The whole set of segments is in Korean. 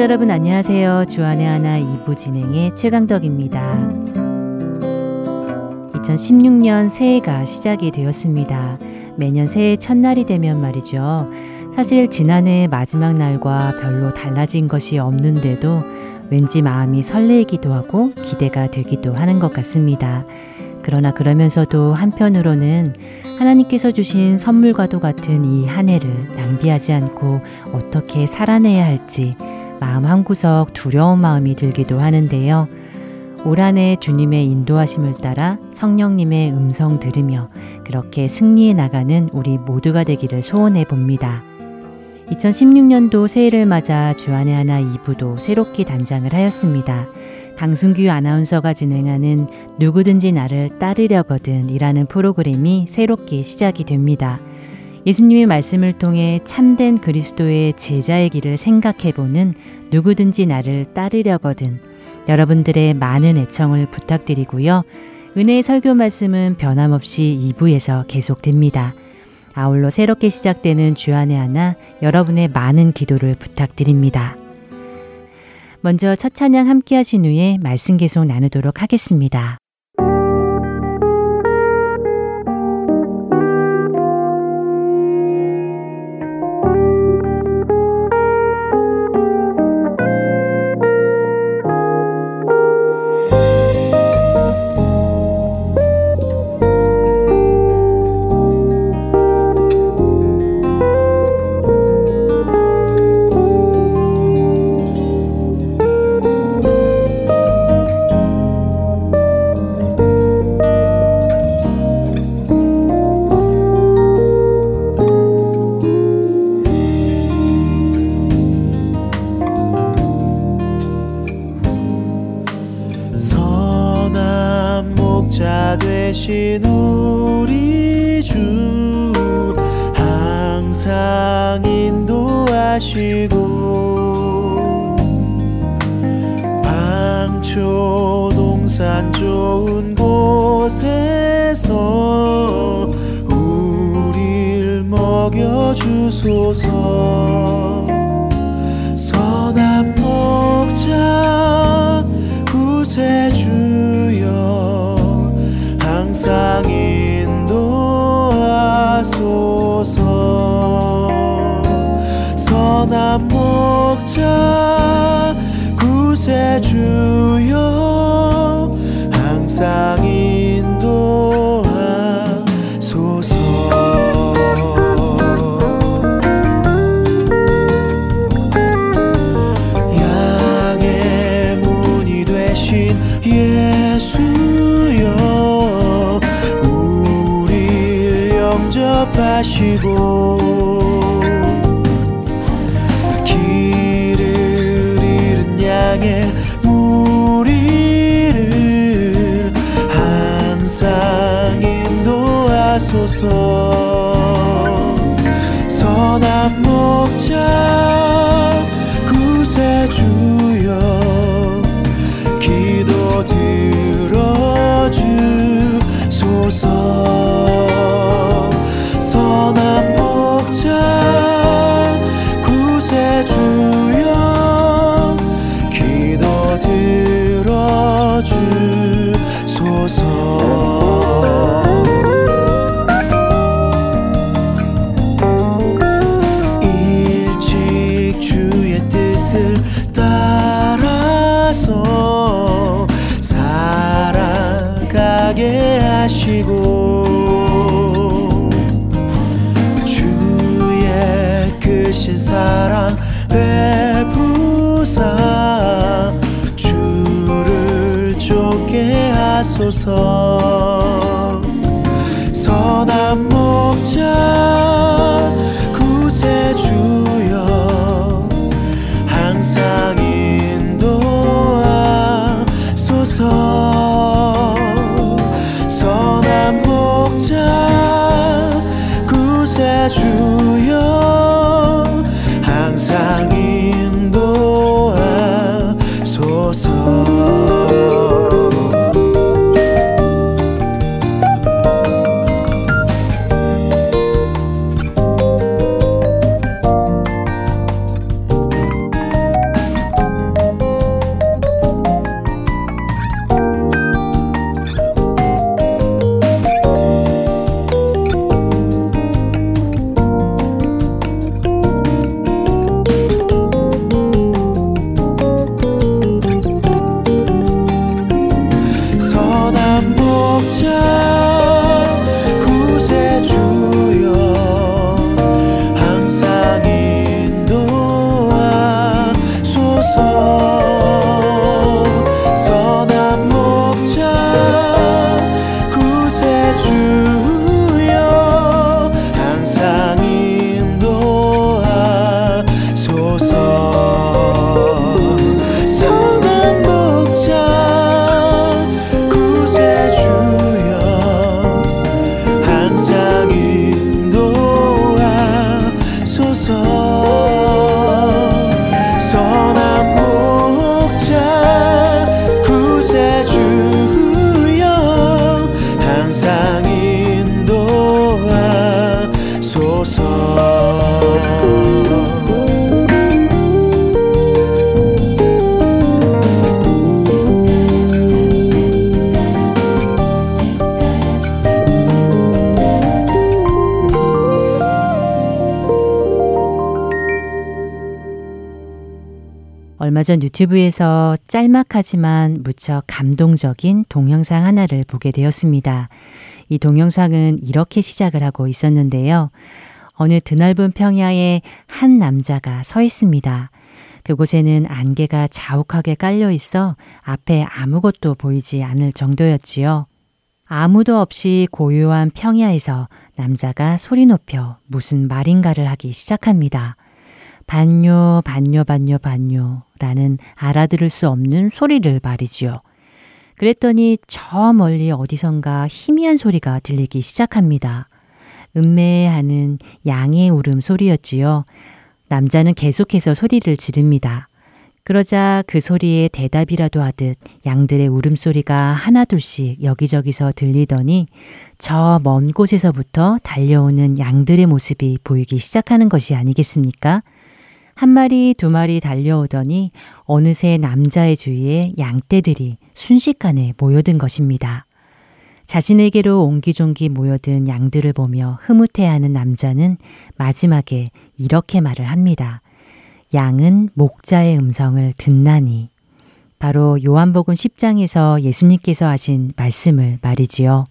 애청자 여러분 안녕하세요. 주안의 하나 2부 진행의 최강덕입니다. 2016년 새해가 시작이 되었습니다. 매년 새해 첫날이 되면 말이죠. 사실 지난해 마지막 날과 별로 달라진 것이 없는데도 왠지 마음이 설레이기도 하고 기대가 되기도 하는 것 같습니다. 그러나 그러면서도 한편으로는 하나님께서 주신 선물과도 같은 이 한 해를 낭비하지 않고 어떻게 살아내야 할지 마음 한구석 두려운 마음이 들기도 하는데요. 올 한해 주님의 인도하심을 따라 성령님의 음성 들으며 그렇게 승리해 나가는 우리 모두가 되기를 소원해 봅니다. 2016년도 새해를 맞아 주안의 하나 2부도 새롭게 단장을 하였습니다. 강순규 아나운서가 진행하는 누구든지 나를 따르려거든 이라는 프로그램이 새롭게 시작이 됩니다. 예수님의 말씀을 통해 참된 그리스도의 제자의 길을 생각해보는 누구든지 나를 따르려거든 여러분들의 많은 애청을 부탁드리고요. 은혜의 설교 말씀은 변함없이 2부에서 계속됩니다. 아울러 새롭게 시작되는 주안의 하나 여러분의 많은 기도를 부탁드립니다. 먼저 첫 찬양 함께 하신 후에 말씀 계속 나누도록 하겠습니다. So. 얼마 전 유튜브에서 짤막하지만 무척 감동적인 동영상 하나를 보게 되었습니다. 이 동영상은 이렇게 시작을 하고 있었는데요. 어느 드넓은 평야에 한 남자가 서 있습니다. 그곳에는 안개가 자욱하게 깔려 있어 앞에 아무것도 보이지 않을 정도였지요. 아무도 없이 고요한 평야에서 남자가 소리 높여 무슨 말인가를 하기 시작합니다. 반요, 반요, 반요, 반요 라는 알아들을 수 없는 소리를 말이지요. 그랬더니 저 멀리 어디선가 희미한 소리가 들리기 시작합니다. 음매하는 양의 울음 소리였지요. 남자는 계속해서 소리를 지릅니다. 그러자 그 소리에 대답이라도 하듯 양들의 울음소리가 하나둘씩 여기저기서 들리더니 저 먼 곳에서부터 달려오는 양들의 모습이 보이기 시작하는 것이 아니겠습니까? 한 마리, 두 마리 달려오더니 어느새 남자의 주위에 양떼들이 순식간에 모여든 것입니다. 자신에게로 옹기종기 모여든 양들을 보며 흐뭇해하는 남자는 마지막에 이렇게 말을 합니다. 양은 목자의 음성을 듣나니. 바로 요한복음 10장에서 예수님께서 하신 말씀을 말이지요.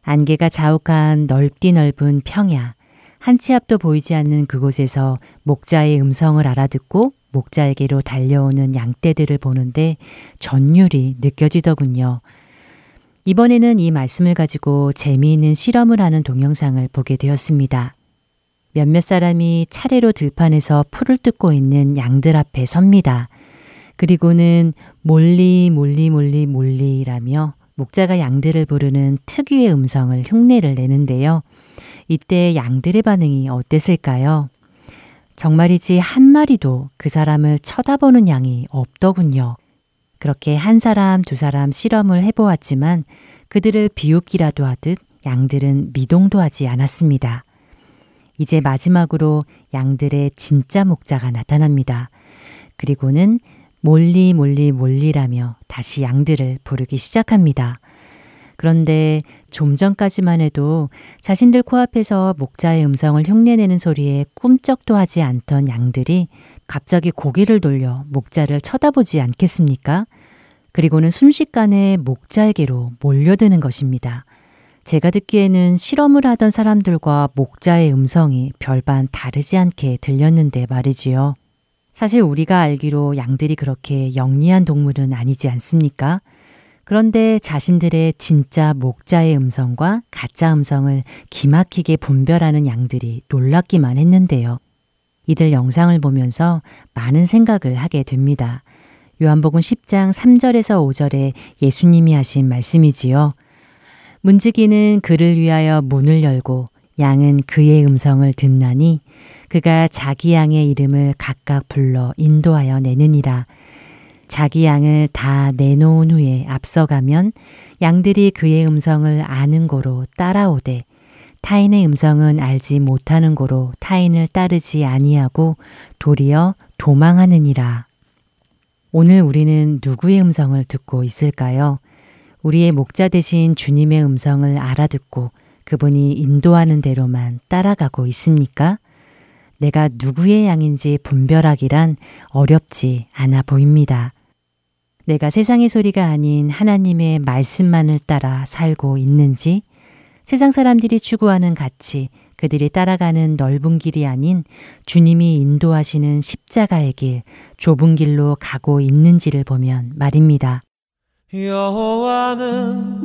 안개가 자욱한 넓디 넓은 평야, 한 치 앞도 보이지 않는 그곳에서 목자의 음성을 알아듣고 목자에게로 달려오는 양떼들을 보는데 전율이 느껴지더군요. 이번에는 이 말씀을 가지고 재미있는 실험을 하는 동영상을 보게 되었습니다. 몇몇 사람이 차례로 들판에서 풀을 뜯고 있는 양들 앞에 섭니다. 그리고는 몰리 몰리 몰리 몰리라며 목자가 양들을 부르는 특유의 음성을 흉내를 내는데요. 이때 양들의 반응이 어땠을까요? 정말이지 한 마리도 그 사람을 쳐다보는 양이 없더군요. 그렇게 한 사람, 두 사람 실험을 해보았지만 그들을 비웃기라도 하듯 양들은 미동도 하지 않았습니다. 이제 마지막으로 양들의 진짜 목자가 나타납니다. 그리고는 몰리 몰리 몰리라며 다시 양들을 부르기 시작합니다. 그런데 좀 전까지만 해도 자신들 코앞에서 목자의 음성을 흉내내는 소리에 꿈쩍도 하지 않던 양들이 갑자기 고개를 돌려 목자를 쳐다보지 않겠습니까? 그리고는 순식간에 목자에게로 몰려드는 것입니다. 제가 듣기에는 실험을 하던 사람들과 목자의 음성이 별반 다르지 않게 들렸는데 말이지요. 사실 우리가 알기로 양들이 그렇게 영리한 동물은 아니지 않습니까? 그런데 자신들의 진짜 목자의 음성과 가짜 음성을 기막히게 분별하는 양들이 놀랍기만 했는데요. 이들 영상을 보면서 많은 생각을 하게 됩니다. 요한복음 10장 3절에서 5절에 예수님이 하신 말씀이지요. 문지기는 그를 위하여 문을 열고 양은 그의 음성을 듣나니 그가 자기 양의 이름을 각각 불러 인도하여 내느니라. 자기 양을 다 내놓은 후에 앞서가면 양들이 그의 음성을 아는 고로 따라오되 타인의 음성은 알지 못하는 고로 타인을 따르지 아니하고 도리어 도망하느니라. 오늘 우리는 누구의 음성을 듣고 있을까요? 우리의 목자 대신 주님의 음성을 알아듣고 그분이 인도하는 대로만 따라가고 있습니까? 내가 누구의 양인지 분별하기란 어렵지 않아 보입니다. 내가 세상의 소리가 아닌 하나님의 말씀만을 따라 살고 있는지, 세상 사람들이 추구하는 가치, 그들이 따라가는 넓은 길이 아닌 주님이 인도하시는 십자가의 길, 좁은 길로 가고 있는지를 보면 말입니다. 여호와는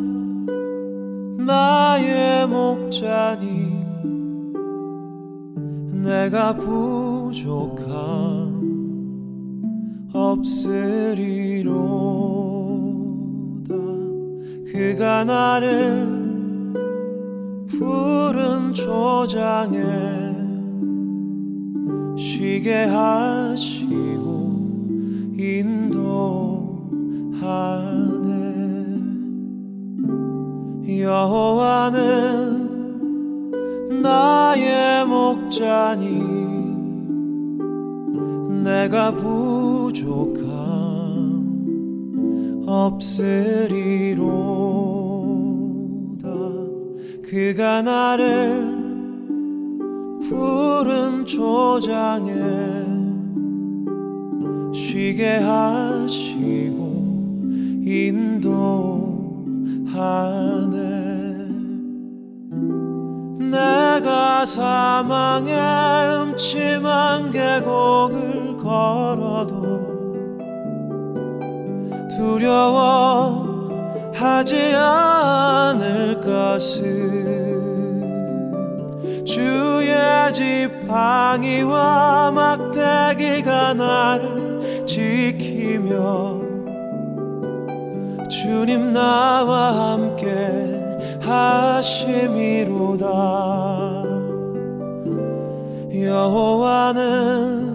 나의 목자니 내가 부족함 없으리로다. 그가 나를 푸른 초장에 쉬게 하시고 인도하네. 여호와는 나의 목자니 내가 부족함 없으리로 그가 나를 푸른 초장에 쉬게 하시고 인도하네. 내가 사망의 음침한 계곡을 걸어도 두려워하지 않을 것을 주의 지팡이와 막대기가 나를 지키며 주님 나와 함께 하심이로다. 여호와는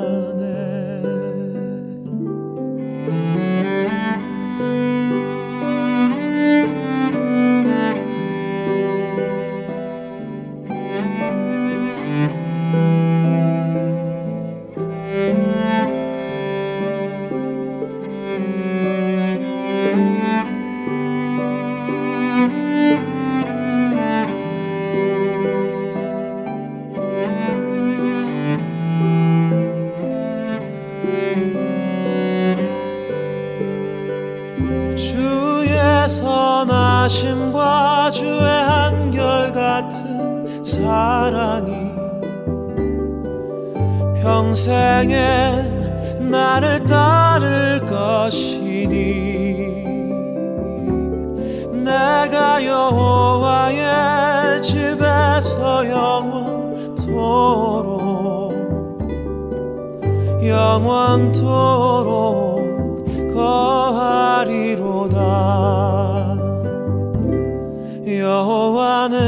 평생에 나를 따를 것이니 내가 여호와의 집에서 영원토록 영원토록 거하리로다. 여호와는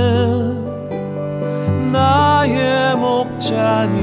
나의 목자니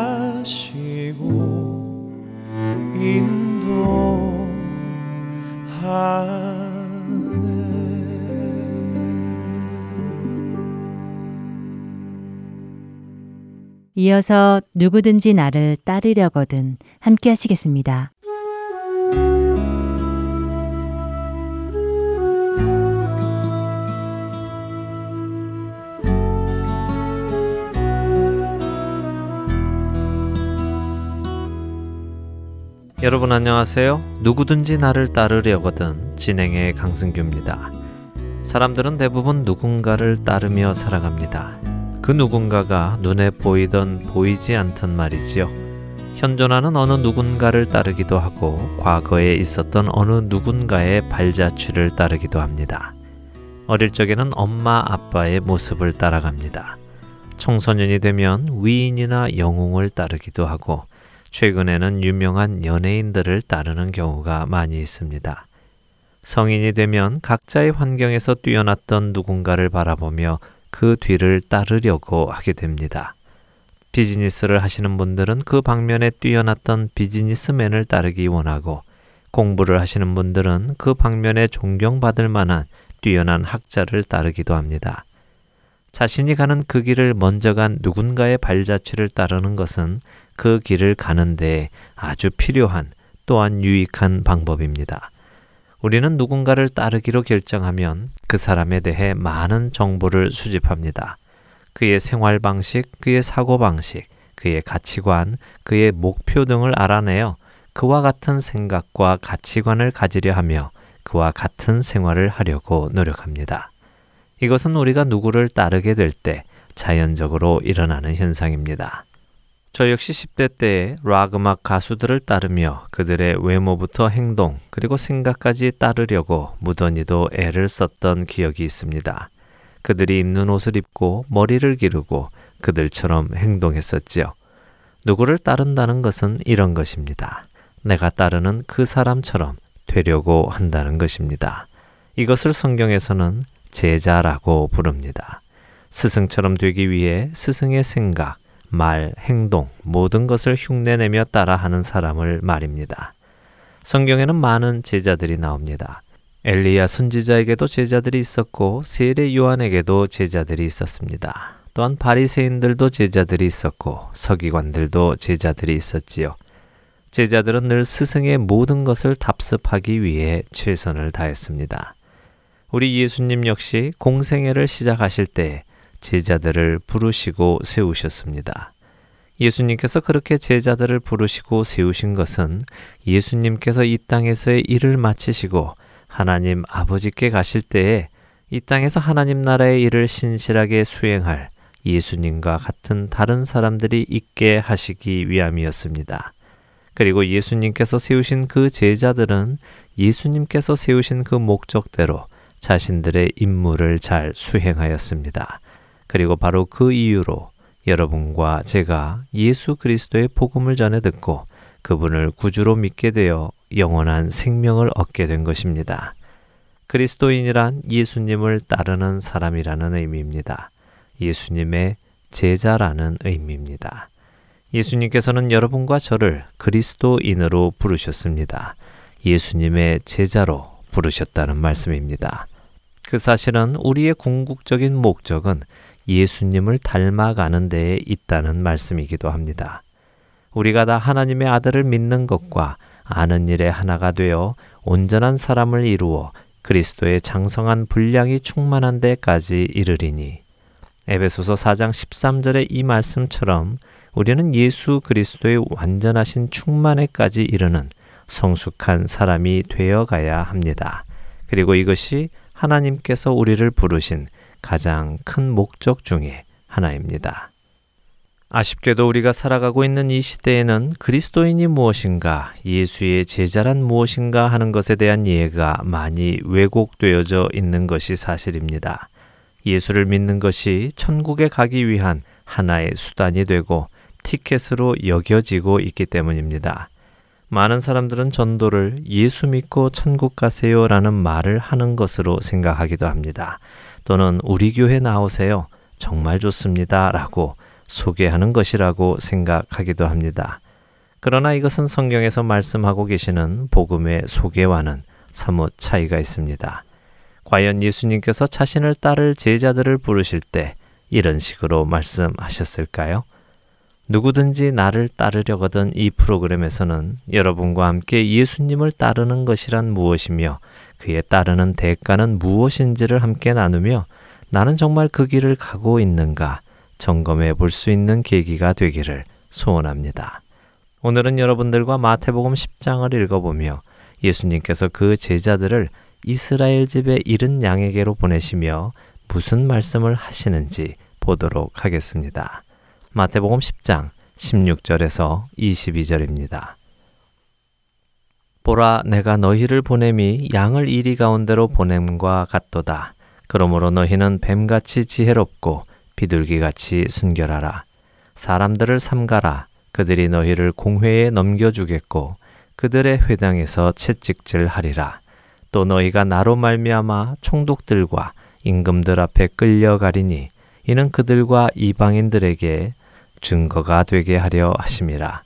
이어서 누구든지 나를 따르려거든 함께 하시겠습니다. 여러분 안녕하세요. 누구든지 나를 따르려거든 진행의 강승규입니다. 사람들은 대부분 누군가를 따르며 살아갑니다. 그 누군가가 눈에 보이던 보이지 않던 말이지요. 현존하는 어느 누군가를 따르기도 하고 과거에 있었던 어느 누군가의 발자취를 따르기도 합니다. 어릴 적에는 엄마 아빠의 모습을 따라갑니다. 청소년이 되면 위인이나 영웅을 따르기도 하고 최근에는 유명한 연예인들을 따르는 경우가 많이 있습니다. 성인이 되면 각자의 환경에서 뛰어났던 누군가를 바라보며 그 뒤를 따르려고 하게 됩니다. 비즈니스를 하시는 분들은 그 방면에 뛰어났던 비즈니스맨을 따르기 원하고 공부를 하시는 분들은 그 방면에 존경받을 만한 뛰어난 학자를 따르기도 합니다. 자신이 가는 그 길을 먼저 간 누군가의 발자취를 따르는 것은 그 길을 가는데 아주 필요한 또한 유익한 방법입니다. 우리는 누군가를 따르기로 결정하면 그 사람에 대해 많은 정보를 수집합니다. 그의 생활 방식, 그의 사고 방식, 그의 가치관, 그의 목표 등을 알아내어 그와 같은 생각과 가치관을 가지려 하며 그와 같은 생활을 하려고 노력합니다. 이것은 우리가 누구를 따르게 될 때 자연적으로 일어나는 현상입니다. 저 역시 10대 때에 락 음악 가수들을 따르며 그들의 외모부터 행동 그리고 생각까지 따르려고 무던히도 애를 썼던 기억이 있습니다. 그들이 입는 옷을 입고 머리를 기르고 그들처럼 행동했었지요. 누구를 따른다는 것은 이런 것입니다. 내가 따르는 그 사람처럼 되려고 한다는 것입니다. 이것을 성경에서는 제자라고 부릅니다. 스승처럼 되기 위해 스승의 생각, 말, 행동, 모든 것을 흉내내며 따라하는 사람을 말입니다. 성경에는 많은 제자들이 나옵니다. 엘리야 선지자에게도 제자들이 있었고 세례 요한에게도 제자들이 있었습니다. 또한 바리새인들도 제자들이 있었고 서기관들도 제자들이 있었지요. 제자들은 늘 스승의 모든 것을 답습하기 위해 최선을 다했습니다. 우리 예수님 역시 공생애를 시작하실 때 제자들을 부르시고 세우셨습니다. 예수님께서 그렇게 제자들을 부르시고 세우신 것은 예수님께서 이 땅에서의 일을 마치시고 하나님 아버지께 가실 때에 이 땅에서 하나님 나라의 일을 신실하게 수행할 예수님과 같은 다른 사람들이 있게 하시기 위함이었습니다. 그리고 예수님께서 세우신 그 제자들은 예수님께서 세우신 그 목적대로 자신들의 임무를 잘 수행하였습니다. 그리고 바로 그 이유로 여러분과 제가 예수 그리스도의 복음을 전해 듣고 그분을 구주로 믿게 되어 영원한 생명을 얻게 된 것입니다. 그리스도인이란 예수님을 따르는 사람이라는 의미입니다. 예수님의 제자라는 의미입니다. 예수님께서는 여러분과 저를 그리스도인으로 부르셨습니다. 예수님의 제자로 부르셨다는 말씀입니다. 그 사실은 우리의 궁극적인 목적은 예수님을 닮아가는 데에 있다는 말씀이기도 합니다. 우리가 다 하나님의 아들을 믿는 것과 아는 일에 하나가 되어 온전한 사람을 이루어 그리스도의 장성한 분량이 충만한 데까지 이르리니 에베소서 4장 13절의 이 말씀처럼 우리는 예수 그리스도의 완전하신 충만에까지 이르는 성숙한 사람이 되어 가야 합니다. 그리고 이것이 하나님께서 우리를 부르신 가장 큰 목적 중의 하나입니다. 아쉽게도 우리가 살아가고 있는 이 시대에는 그리스도인이 무엇인가, 예수의 제자란 무엇인가 하는 것에 대한 이해가 많이 왜곡되어져 있는 것이 사실입니다. 예수를 믿는 것이 천국에 가기 위한 하나의 수단이 되고 티켓으로 여겨지고 있기 때문입니다. 많은 사람들은 전도를 예수 믿고 천국 가세요 라는 말을 하는 것으로 생각하기도 합니다. 또는 우리 교회 나오세요. 정말 좋습니다. 라고 소개하는 것이라고 생각하기도 합니다. 그러나 이것은 성경에서 말씀하고 계시는 복음의 소개와는 사뭇 차이가 있습니다. 과연 예수님께서 자신을 따를 제자들을 부르실 때 이런 식으로 말씀하셨을까요? 누구든지 나를 따르려거든 이 프로그램에서는 여러분과 함께 예수님을 따르는 것이란 무엇이며 그에 따르는 대가는 무엇인지를 함께 나누며 나는 정말 그 길을 가고 있는가 점검해 볼 수 있는 계기가 되기를 소원합니다. 오늘은 여러분들과 마태복음 10장을 읽어보며 예수님께서 그 제자들을 이스라엘 집의 잃은 양에게로 보내시며 무슨 말씀을 하시는지 보도록 하겠습니다. 마태복음 10장 16절에서 22절입니다. 보라 내가 너희를 보냄이 양을 이리 가운데로 보냄과 같도다. 그러므로 너희는 뱀같이 지혜롭고 비둘기같이 순결하라. 사람들을 삼가라. 그들이 너희를 공회에 넘겨주겠고 그들의 회당에서 채찍질하리라. 또 너희가 나로 말미암아 총독들과 임금들 앞에 끌려가리니 이는 그들과 이방인들에게 증거가 되게 하려 하심이라.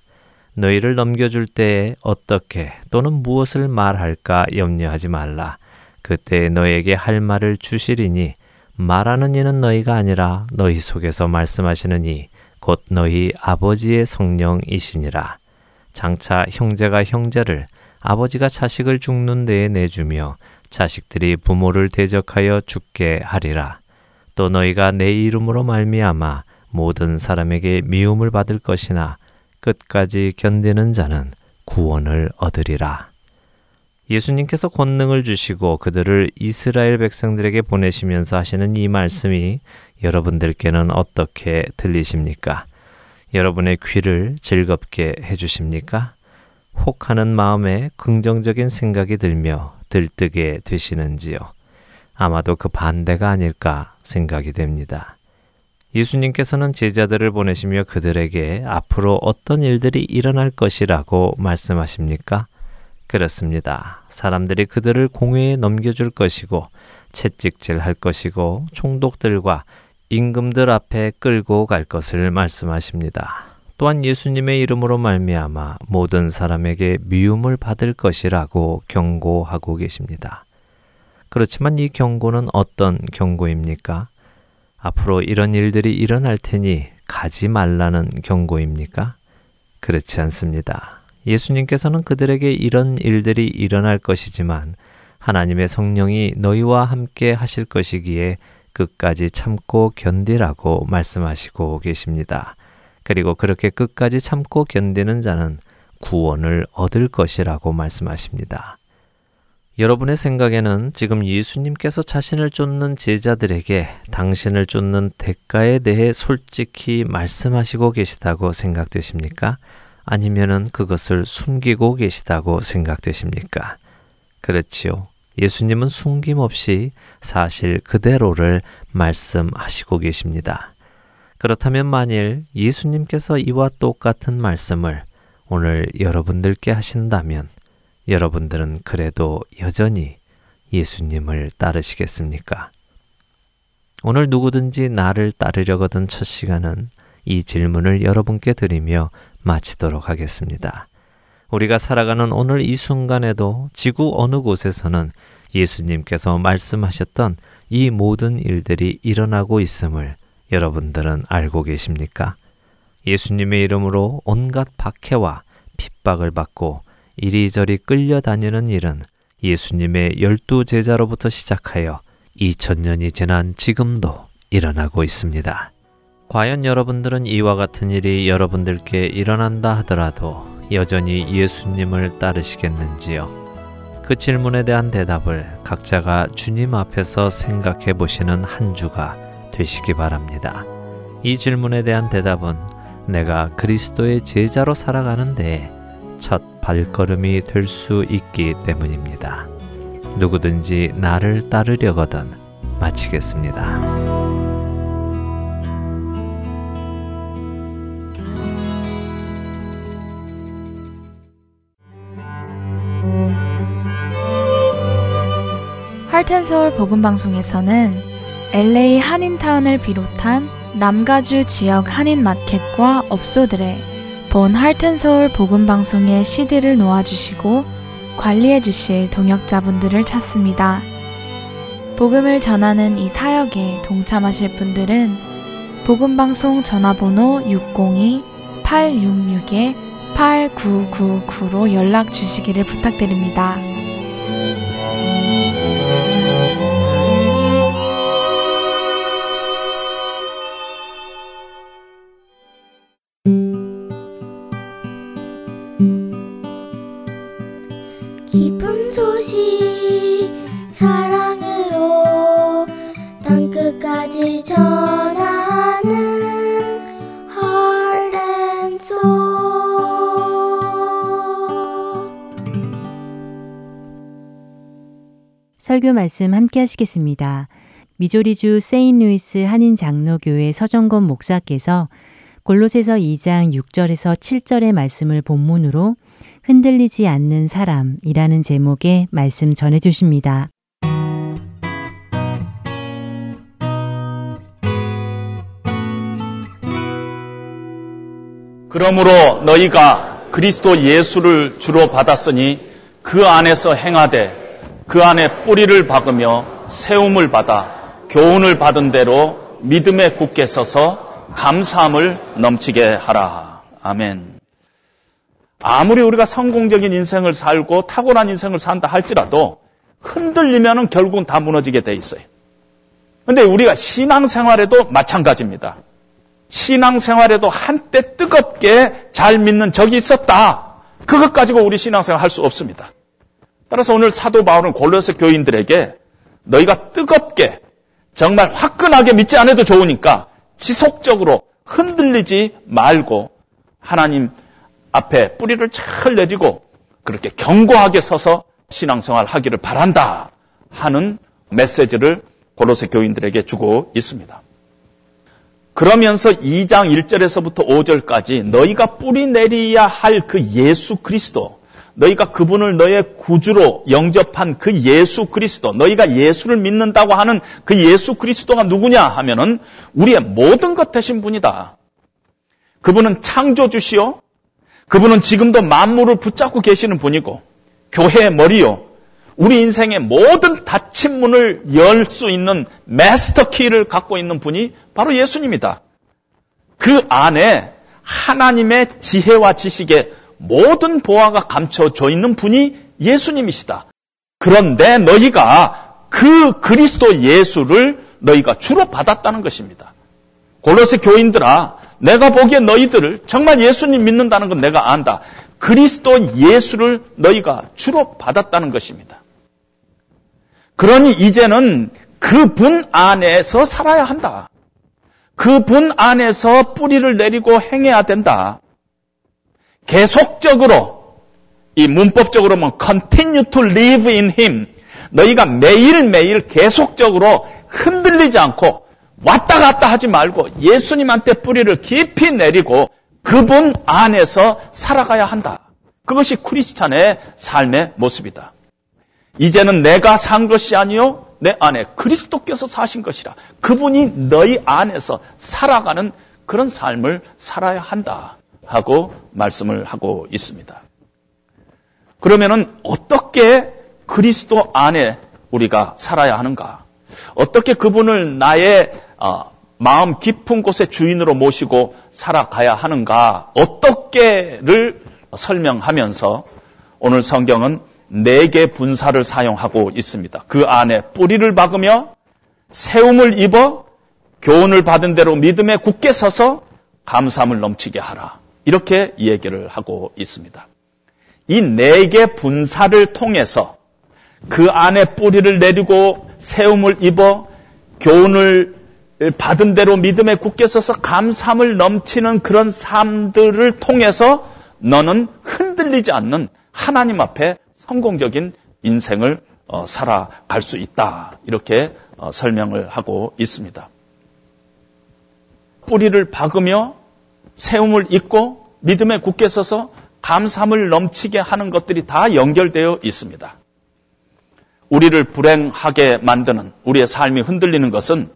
너희를 넘겨줄 때에 어떻게 또는 무엇을 말할까 염려하지 말라. 그때 너에게 할 말을 주시리니 말하는 이는 너희가 아니라 너희 속에서 말씀하시는 이 곧 너희 아버지의 성령이시니라. 장차 형제가 형제를 아버지가 자식을 죽는 데에 내주며 자식들이 부모를 대적하여 죽게 하리라. 또 너희가 내 이름으로 말미암아 모든 사람에게 미움을 받을 것이나 끝까지 견디는 자는 구원을 얻으리라. 예수님께서 권능을 주시고 그들을 이스라엘 백성들에게 보내시면서 하시는 이 말씀이 여러분들께는 어떻게 들리십니까? 여러분의 귀를 즐겁게 해주십니까? 혹하는 마음에 긍정적인 생각이 들며 들뜨게 되시는지요? 아마도 그 반대가 아닐까 생각이 됩니다. 예수님께서는 제자들을 보내시며 그들에게 앞으로 어떤 일들이 일어날 것이라고 말씀하십니까? 그렇습니다. 사람들이 그들을 공회에 넘겨줄 것이고 채찍질 할 것이고 총독들과 임금들 앞에 끌고 갈 것을 말씀하십니다. 또한 예수님의 이름으로 말미암아 모든 사람에게 미움을 받을 것이라고 경고하고 계십니다. 그렇지만 이 경고는 어떤 경고입니까? 앞으로 이런 일들이 일어날 테니 가지 말라는 경고입니까? 그렇지 않습니다. 예수님께서는 그들에게 이런 일들이 일어날 것이지만 하나님의 성령이 너희와 함께 하실 것이기에 끝까지 참고 견디라고 말씀하시고 계십니다. 그리고 그렇게 끝까지 참고 견디는 자는 구원을 얻을 것이라고 말씀하십니다. 여러분의 생각에는 지금 예수님께서 자신을 쫓는 제자들에게 당신을 쫓는 대가에 대해 솔직히 말씀하시고 계시다고 생각되십니까? 아니면은 그것을 숨기고 계시다고 생각되십니까? 그렇지요. 예수님은 숨김없이 사실 그대로를 말씀하시고 계십니다. 그렇다면 만일 예수님께서 이와 똑같은 말씀을 오늘 여러분들께 하신다면 여러분들은 그래도 여전히 예수님을 따르시겠습니까? 오늘 누구든지 나를 따르려거든 첫 시간은 이 질문을 여러분께 드리며 마치도록 하겠습니다. 우리가 살아가는 오늘 이 순간에도 지구 어느 곳에서는 예수님께서 말씀하셨던 이 모든 일들이 일어나고 있음을 여러분들은 알고 계십니까? 예수님의 이름으로 온갖 박해와 핍박을 받고 이리저리 끌려다니는 일은 예수님의 열두 제자로부터 시작하여 2000년이 지난 지금도 일어나고 있습니다. 과연 여러분들은 이와 같은 일이 여러분들께 일어난다 하더라도 여전히 예수님을 따르시겠는지요? 그 질문에 대한 대답을 각자가 주님 앞에서 생각해 보시는 한 주가 되시기 바랍니다. 이 질문에 대한 대답은 내가 그리스도의 제자로 살아가는데 첫 발걸음이 될 수 있기 때문입니다. 누구든지 나를 따르려거든 마치겠습니다. 할텐서울 복음방송에서는 LA 한인타운을 비롯한 남가주 지역 한인 마켓과 업소들의 본 할텐서울 복음방송의 CD를 놓아주시고 관리해 주실 동역자분들을 찾습니다. 복음을 전하는 이 사역에 동참하실 분들은 복음방송 전화번호 602-866-8999로 연락 주시기를 부탁드립니다. 설교 말씀 함께 하시겠습니다. 미조리주 세인루이스 한인 장로교회 서정건 목사께서 골로새서 2장 6절에서 7절의 말씀을 본문으로 흔들리지 않는 사람이라는 제목의 말씀 전해 주십니다. 그러므로 너희가 그리스도 예수를 주로 받았으니 그 안에서 행하되 그 안에 뿌리를 박으며 세움을 받아 교훈을 받은 대로 믿음에 굳게 서서 감사함을 넘치게 하라. 아멘. 아무리 우리가 성공적인 인생을 살고 탁월한 인생을 산다 할지라도 흔들리면 결국은 다 무너지게 돼 있어요. 근데 우리가 신앙생활에도 마찬가지입니다. 신앙생활에도 한때 뜨겁게 잘 믿는 적이 있었다. 그것 가지고 우리 신앙생활 할 수 없습니다. 따라서 오늘 사도 바울은 골로새 교인들에게 너희가 뜨겁게 정말 화끈하게 믿지 않아도 좋으니까 지속적으로 흔들리지 말고 하나님 앞에 뿌리를 잘 내리고 그렇게 견고하게 서서 신앙생활 하기를 바란다 하는 메시지를 골로새 교인들에게 주고 있습니다. 그러면서 2장 1절에서부터 5절까지 너희가 뿌리 내려야 할 그 예수 그리스도, 너희가 그분을 너의 구주로 영접한 그 예수 그리스도, 너희가 예수를 믿는다고 하는 그 예수 그리스도가 누구냐 하면은 우리의 모든 것 되신 분이다. 그분은 창조주시요. 그분은 지금도 만물을 붙잡고 계시는 분이고, 교회의 머리요. 우리 인생의 모든 닫힌 문을 열 수 있는 마스터 키를 갖고 있는 분이 바로 예수님이다. 그 안에 하나님의 지혜와 지식의 모든 보화가 감춰져 있는 분이 예수님이시다. 그런데 너희가 그 그리스도 예수를 너희가 주로 받았다는 것입니다. 골로새 교인들아, 내가 보기에 너희들을 정말 예수님 믿는다는 건 내가 안다. 그리스도 예수를 너희가 주로 받았다는 것입니다. 그러니 이제는 그 분 안에서 살아야 한다. 그 분 안에서 뿌리를 내리고 행해야 된다. 계속적으로 이 문법적으로 뭐 continue to live in him 너희가 매일매일 계속적으로 흔들리지 않고 왔다 갔다 하지 말고 예수님한테 뿌리를 깊이 내리고 그분 안에서 살아가야 한다. 그것이 크리스찬의 삶의 모습이다. 이제는 내가 산 것이 아니요 내 안에 그리스도께서 사신 것이라. 그분이 너희 안에서 살아가는 그런 삶을 살아야 한다 하고 말씀을 하고 있습니다. 그러면은 어떻게 그리스도 안에 우리가 살아야 하는가? 어떻게 그분을 나의 어, 마음 깊은 곳의 주인으로 모시고 살아가야 하는가? 어떻게를 설명하면서 오늘 성경은 네 개 분사를 사용하고 있습니다. 그 안에 뿌리를 박으며 세움을 입어 교훈을 받은 대로 믿음에 굳게 서서 감사함을 넘치게 하라. 이렇게 얘기를 하고 있습니다. 이 네 개 분사를 통해서 그 안에 뿌리를 내리고 세움을 입어 교훈을 받은 대로 믿음에 굳게 서서 감사함을 넘치는 그런 삶들을 통해서 너는 흔들리지 않는 하나님 앞에 성공적인 인생을 어, 살아갈 수 있다. 이렇게 어, 설명을 하고 있습니다. 뿌리를 박으며 세움을 잇고 믿음에 굳게 서서 감사함을 넘치게 하는 것들이 다 연결되어 있습니다. 우리를 불행하게 만드는 우리의 삶이 흔들리는 것은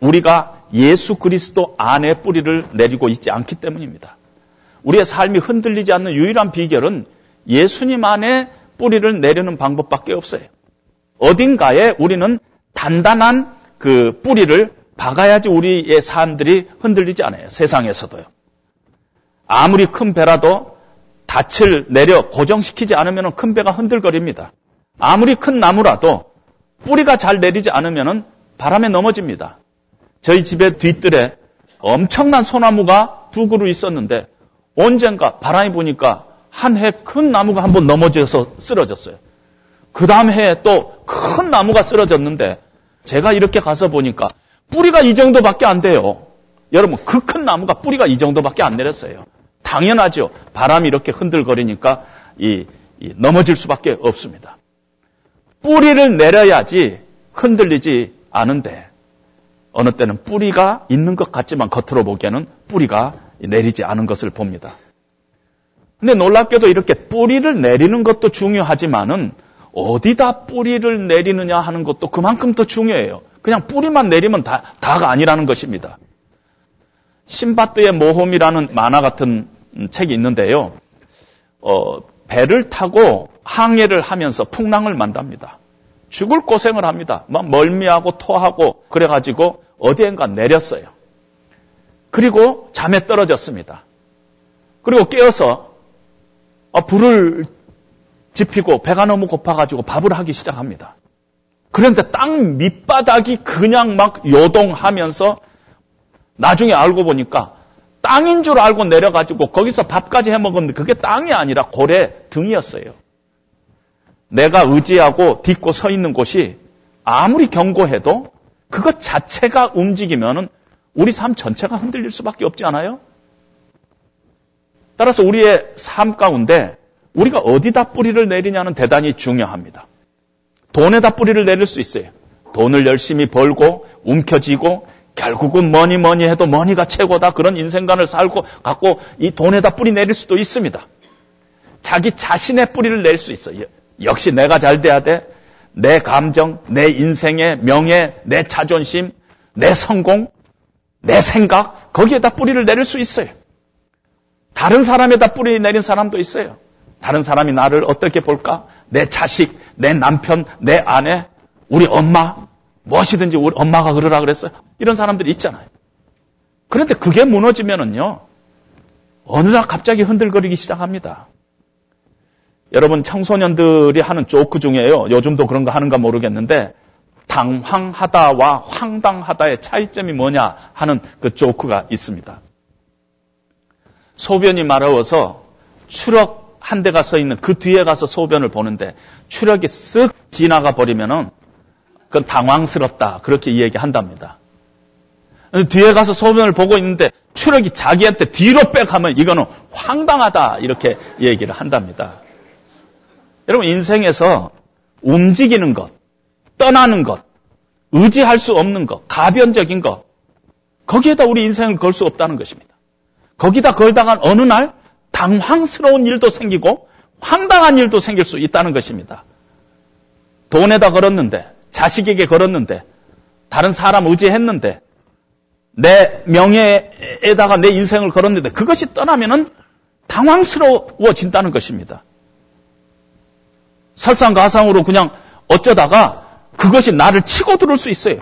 우리가 예수 그리스도 안에 뿌리를 내리고 있지 않기 때문입니다. 우리의 삶이 흔들리지 않는 유일한 비결은 예수님 안에 뿌리를 내리는 방법밖에 없어요. 어딘가에 우리는 단단한 그 뿌리를 박아야지 우리의 삶들이 흔들리지 않아요. 세상에서도요. 아무리 큰 배라도 닻을 내려 고정시키지 않으면 큰 배가 흔들거립니다. 아무리 큰 나무라도 뿌리가 잘 내리지 않으면 바람에 넘어집니다. 저희 집의 뒤뜰에 엄청난 소나무가 두 그루 있었는데 언젠가 바람이 부니까 한 해 큰 나무가 한 번 넘어져서 쓰러졌어요. 그 다음 해에 또 큰 나무가 쓰러졌는데 제가 이렇게 가서 보니까 뿌리가 이 정도밖에 안 돼요. 여러분 그 큰 나무가 뿌리가 이 정도밖에 안 내렸어요. 당연하죠. 바람이 이렇게 흔들거리니까 이, 이 넘어질 수밖에 없습니다. 뿌리를 내려야지 흔들리지 않은데 어느 때는 뿌리가 있는 것 같지만 겉으로 보기에는 뿌리가 내리지 않은 것을 봅니다. 근데 놀랍게도 이렇게 뿌리를 내리는 것도 중요하지만은 어디다 뿌리를 내리느냐 하는 것도 그만큼 더 중요해요. 그냥 뿌리만 내리면 다, 다가 아니라는 것입니다. 신바트의 모험이라는 만화 같은 책이 있는데요. 어, 배를 타고 항해를 하면서 풍랑을 만답니다. 죽을 고생을 합니다. 막 멀미하고 토하고 그래가지고 어디엔가 내렸어요. 그리고 잠에 떨어졌습니다. 그리고 깨어서 어, 불을 지피고 배가 너무 고파가지고 밥을 하기 시작합니다. 그런데 땅 밑바닥이 그냥 막 요동하면서 나중에 알고 보니까 땅인 줄 알고 내려가지고 거기서 밥까지 해 먹었는데 그게 땅이 아니라 고래 등이었어요. 내가 의지하고 딛고 서 있는 곳이 아무리 견고해도 그것 자체가 움직이면은 우리 삶 전체가 흔들릴 수밖에 없지 않아요? 따라서 우리의 삶 가운데 우리가 어디다 뿌리를 내리냐는 대단히 중요합니다. 돈에다 뿌리를 내릴 수 있어요. 돈을 열심히 벌고 움켜쥐고 결국은 뭐니 뭐니 해도 뭐니가 최고다 그런 인생관을 살고 갖고 이 돈에다 뿌리 내릴 수도 있습니다. 자기 자신의 뿌리를 낼 수 있어요. 역시 내가 잘 돼야 돼. 내 감정, 내 인생의 명예, 내 자존심, 내 성공, 내 생각 거기에다 뿌리를 내릴 수 있어요. 다른 사람에다 뿌리 내린 사람도 있어요. 다른 사람이 나를 어떻게 볼까? 내 자식, 내 남편, 내 아내, 우리 엄마, 무엇이든지 우리 엄마가 그러라 그랬어요. 이런 사람들이 있잖아요. 그런데 그게 무너지면은요, 어느 날 갑자기 흔들거리기 시작합니다. 여러분 청소년들이 하는 조크 중에요. 요즘도 그런 거 하는가 모르겠는데 당황하다와 황당하다의 차이점이 뭐냐 하는 그 조크가 있습니다. 소변이 마려워서 추럭 한 대가 서 있는 그 뒤에 가서 소변을 보는데 추력이 쓱 지나가 버리면은 그건 당황스럽다. 그렇게 얘기한답니다. 뒤에 가서 소변을 보고 있는데 추력이 자기한테 뒤로 빼가면 이거는 황당하다. 이렇게 얘기를 한답니다. 여러분, 인생에서 움직이는 것, 떠나는 것, 의지할 수 없는 것, 가변적인 것, 거기에다 우리 인생을 걸 수 없다는 것입니다. 거기다 걸다가 어느 날 당황스러운 일도 생기고 황당한 일도 생길 수 있다는 것입니다. 돈에다 걸었는데, 자식에게 걸었는데, 다른 사람 의지했는데, 내 명예에다가 내 인생을 걸었는데, 그것이 떠나면은 당황스러워진다는 것입니다. 설상가상으로 그냥 어쩌다가 그것이 나를 치고 들을 수 있어요.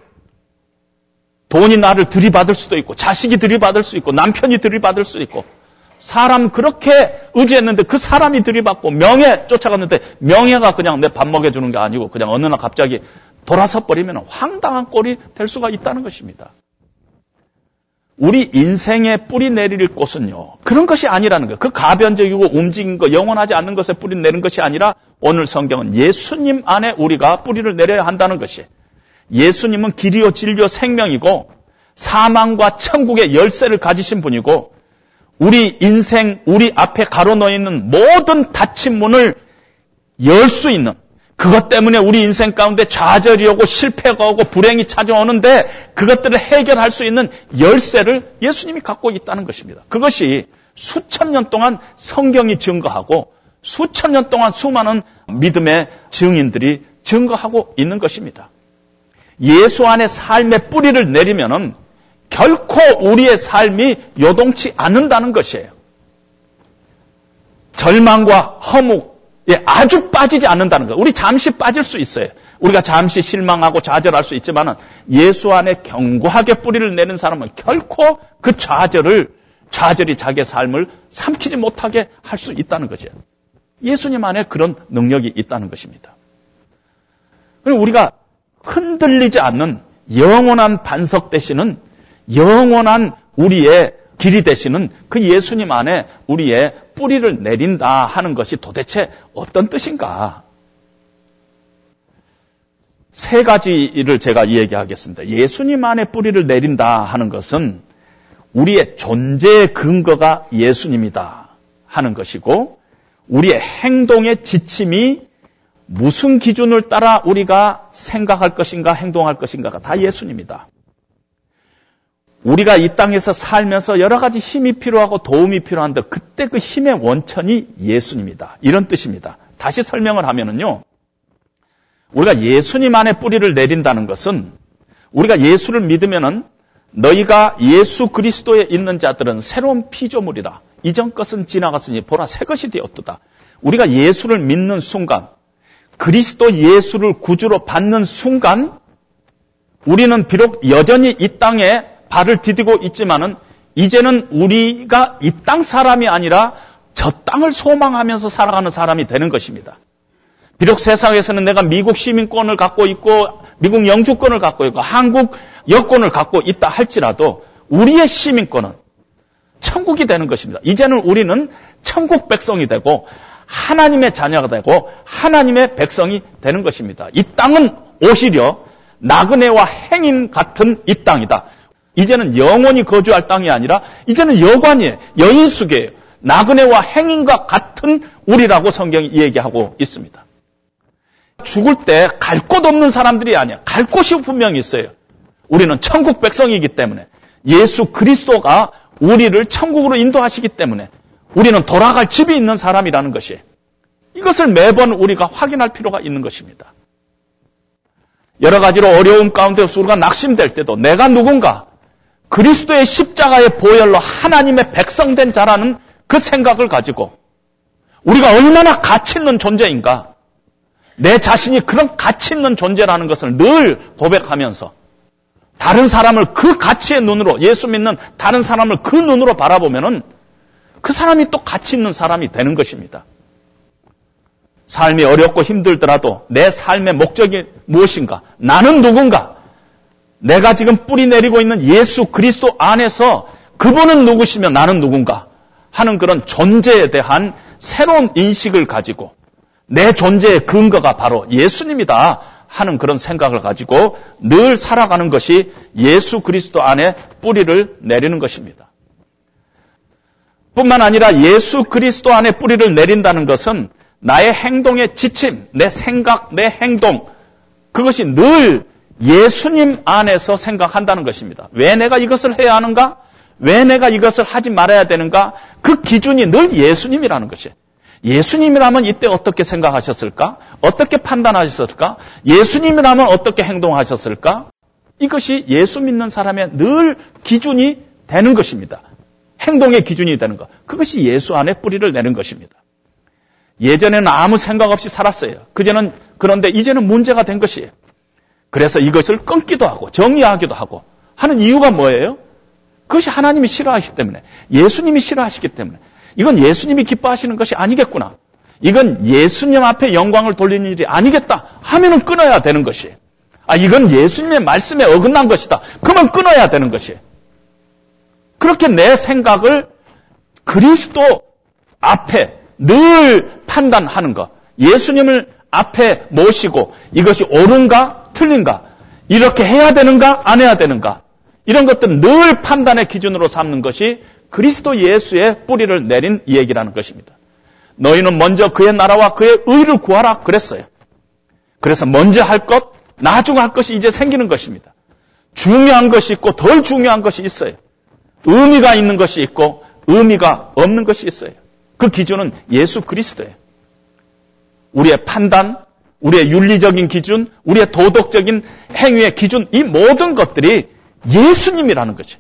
돈이 나를 들이받을 수도 있고, 자식이 들이받을 수 있고, 남편이 들이받을 수 있고, 사람 그렇게 의지했는데 그 사람이 들이받고 명예 쫓아갔는데 명예가 그냥 내 밥 먹여주는 게 아니고 그냥 어느 날 갑자기 돌아서 버리면 황당한 꼴이 될 수가 있다는 것입니다. 우리 인생에 뿌리 내릴 곳은요, 그런 것이 아니라는 거예요. 그 가변적이고 움직인 거, 영원하지 않는 것에 뿌리 내는 것이 아니라 오늘 성경은 예수님 안에 우리가 뿌리를 내려야 한다는 것이. 예수님은 길이요, 진리요, 생명이고 사망과 천국의 열쇠를 가지신 분이고 우리 인생, 우리 앞에 가로놓여 있는 모든 닫힌 문을 열 수 있는 그것 때문에 우리 인생 가운데 좌절이 오고 실패가 오고 불행이 찾아오는데 그것들을 해결할 수 있는 열쇠를 예수님이 갖고 있다는 것입니다. 그것이 수천 년 동안 성경이 증거하고 수천 년 동안 수많은 믿음의 증인들이 증거하고 있는 것입니다. 예수 안에 삶의 뿌리를 내리면은 결코 우리의 삶이 요동치 않는다는 것이에요. 절망과 허무에 아주 빠지지 않는다는 것. 우리 잠시 빠질 수 있어요. 우리가 잠시 실망하고 좌절할 수 있지만은 예수 안에 견고하게 뿌리를 내는 사람은 결코 그 좌절을 좌절이 자기의 삶을 삼키지 못하게 할 수 있다는 거죠. 예수님 안에 그런 능력이 있다는 것입니다. 그리고 우리가 흔들리지 않는 영원한 반석 되시는 영원한 우리의 길이 되시는 그 예수님 안에 우리의 뿌리를 내린다 하는 것이 도대체 어떤 뜻인가? 세 가지를 제가 이야기하겠습니다. 예수님 안에 뿌리를 내린다 하는 것은 우리의 존재의 근거가 예수님이다 하는 것이고 우리의 행동의 지침이 무슨 기준을 따라 우리가 생각할 것인가 행동할 것인가가 다 예수님이다. 우리가 이 땅에서 살면서 여러 가지 힘이 필요하고 도움이 필요한데 그때 그 힘의 원천이 예수님이다. 이런 뜻입니다. 다시 설명을 하면은요. 우리가 예수님 안에 뿌리를 내린다는 것은 우리가 예수를 믿으면은 너희가 예수 그리스도에 있는 자들은 새로운 피조물이라. 이전 것은 지나갔으니 보라 새 것이 되었도다. 우리가 예수를 믿는 순간, 그리스도 예수를 구주로 받는 순간, 우리는 비록 여전히 이 땅에 발을 디디고 있지만은 이제는 우리가 이 땅 사람이 아니라 저 땅을 소망하면서 살아가는 사람이 되는 것입니다. 비록 세상에서는 내가 미국 시민권을 갖고 있고 미국 영주권을 갖고 있고 한국 여권을 갖고 있다 할지라도 우리의 시민권은 천국이 되는 것입니다. 이제는 우리는 천국 백성이 되고 하나님의 자녀가 되고 하나님의 백성이 되는 것입니다. 이 땅은 오히려 나그네와 행인 같은 이 땅이다. 이제는 영원히 거주할 땅이 아니라 이제는 여관이에요. 여인숙이에요. 나그네와 행인과 같은 우리라고 성경이 얘기하고 있습니다. 죽을 때 갈 곳 없는 사람들이 아니야. 갈 곳이 분명히 있어요. 우리는 천국 백성이기 때문에 예수 그리스도가 우리를 천국으로 인도하시기 때문에 우리는 돌아갈 집이 있는 사람이라는 것이 이것을 매번 우리가 확인할 필요가 있는 것입니다. 여러 가지로 어려움 가운데 우리가 낙심될 때도 내가 누군가 그리스도의 십자가의 보혈로 하나님의 백성된 자라는 그 생각을 가지고 우리가 얼마나 가치 있는 존재인가 내 자신이 그런 가치 있는 존재라는 것을 늘 고백하면서 다른 사람을 그 가치의 눈으로 예수 믿는 다른 사람을 그 눈으로 바라보면은 그 사람이 또 가치 있는 사람이 되는 것입니다. 삶이 어렵고 힘들더라도 내 삶의 목적이 무엇인가? 나는 누군가? 내가 지금 뿌리 내리고 있는 예수 그리스도 안에서 그분은 누구시며 나는 누군가? 하는 그런 존재에 대한 새로운 인식을 가지고 내 존재의 근거가 바로 예수님이다 하는 그런 생각을 가지고 늘 살아가는 것이 예수 그리스도 안에 뿌리를 내리는 것입니다. 뿐만 아니라 예수 그리스도 안에 뿌리를 내린다는 것은 나의 행동의 지침, 내 생각, 내 행동, 그것이 늘 예수님 안에서 생각한다는 것입니다. 왜 내가 이것을 해야 하는가? 왜 내가 이것을 하지 말아야 되는가? 그 기준이 늘 예수님이라는 것이에요. 예수님이라면 이때 어떻게 생각하셨을까? 어떻게 판단하셨을까? 예수님이라면 어떻게 행동하셨을까? 이것이 예수 믿는 사람의 늘 기준이 되는 것입니다. 행동의 기준이 되는 것. 그것이 예수 안에 뿌리를 내는 것입니다. 예전에는 아무 생각 없이 살았어요. 그제는 그런데 이제는 문제가 된 것이에요. 그래서 이것을 끊기도 하고 정리하기도 하고 하는 이유가 뭐예요? 그것이 하나님이 싫어하시기 때문에 예수님이 싫어하시기 때문에 이건 예수님이 기뻐하시는 것이 아니겠구나. 이건 예수님 앞에 영광을 돌리는 일이 아니겠다 하면은 끊어야 되는 것이에요. 아, 이건 예수님의 말씀에 어긋난 것이다. 그러면 끊어야 되는 것이에요. 그렇게 내 생각을 그리스도 앞에 늘 판단하는 것. 예수님을 앞에 모시고 이것이 옳은가 틀린가 이렇게 해야 되는가 안 해야 되는가 이런 것들 늘 판단의 기준으로 삼는 것이 그리스도 예수의 뿌리를 내린 얘기라는 것입니다. 너희는 먼저 그의 나라와 그의 의를 구하라 그랬어요. 그래서 먼저 할 것, 나중 할 것이 이제 생기는 것입니다. 중요한 것이 있고 덜 중요한 것이 있어요. 의미가 있는 것이 있고 의미가 없는 것이 있어요. 그 기준은 예수 그리스도예요. 우리의 판단, 우리의 윤리적인 기준, 우리의 도덕적인 행위의 기준, 이 모든 것들이 예수님이라는 거죠.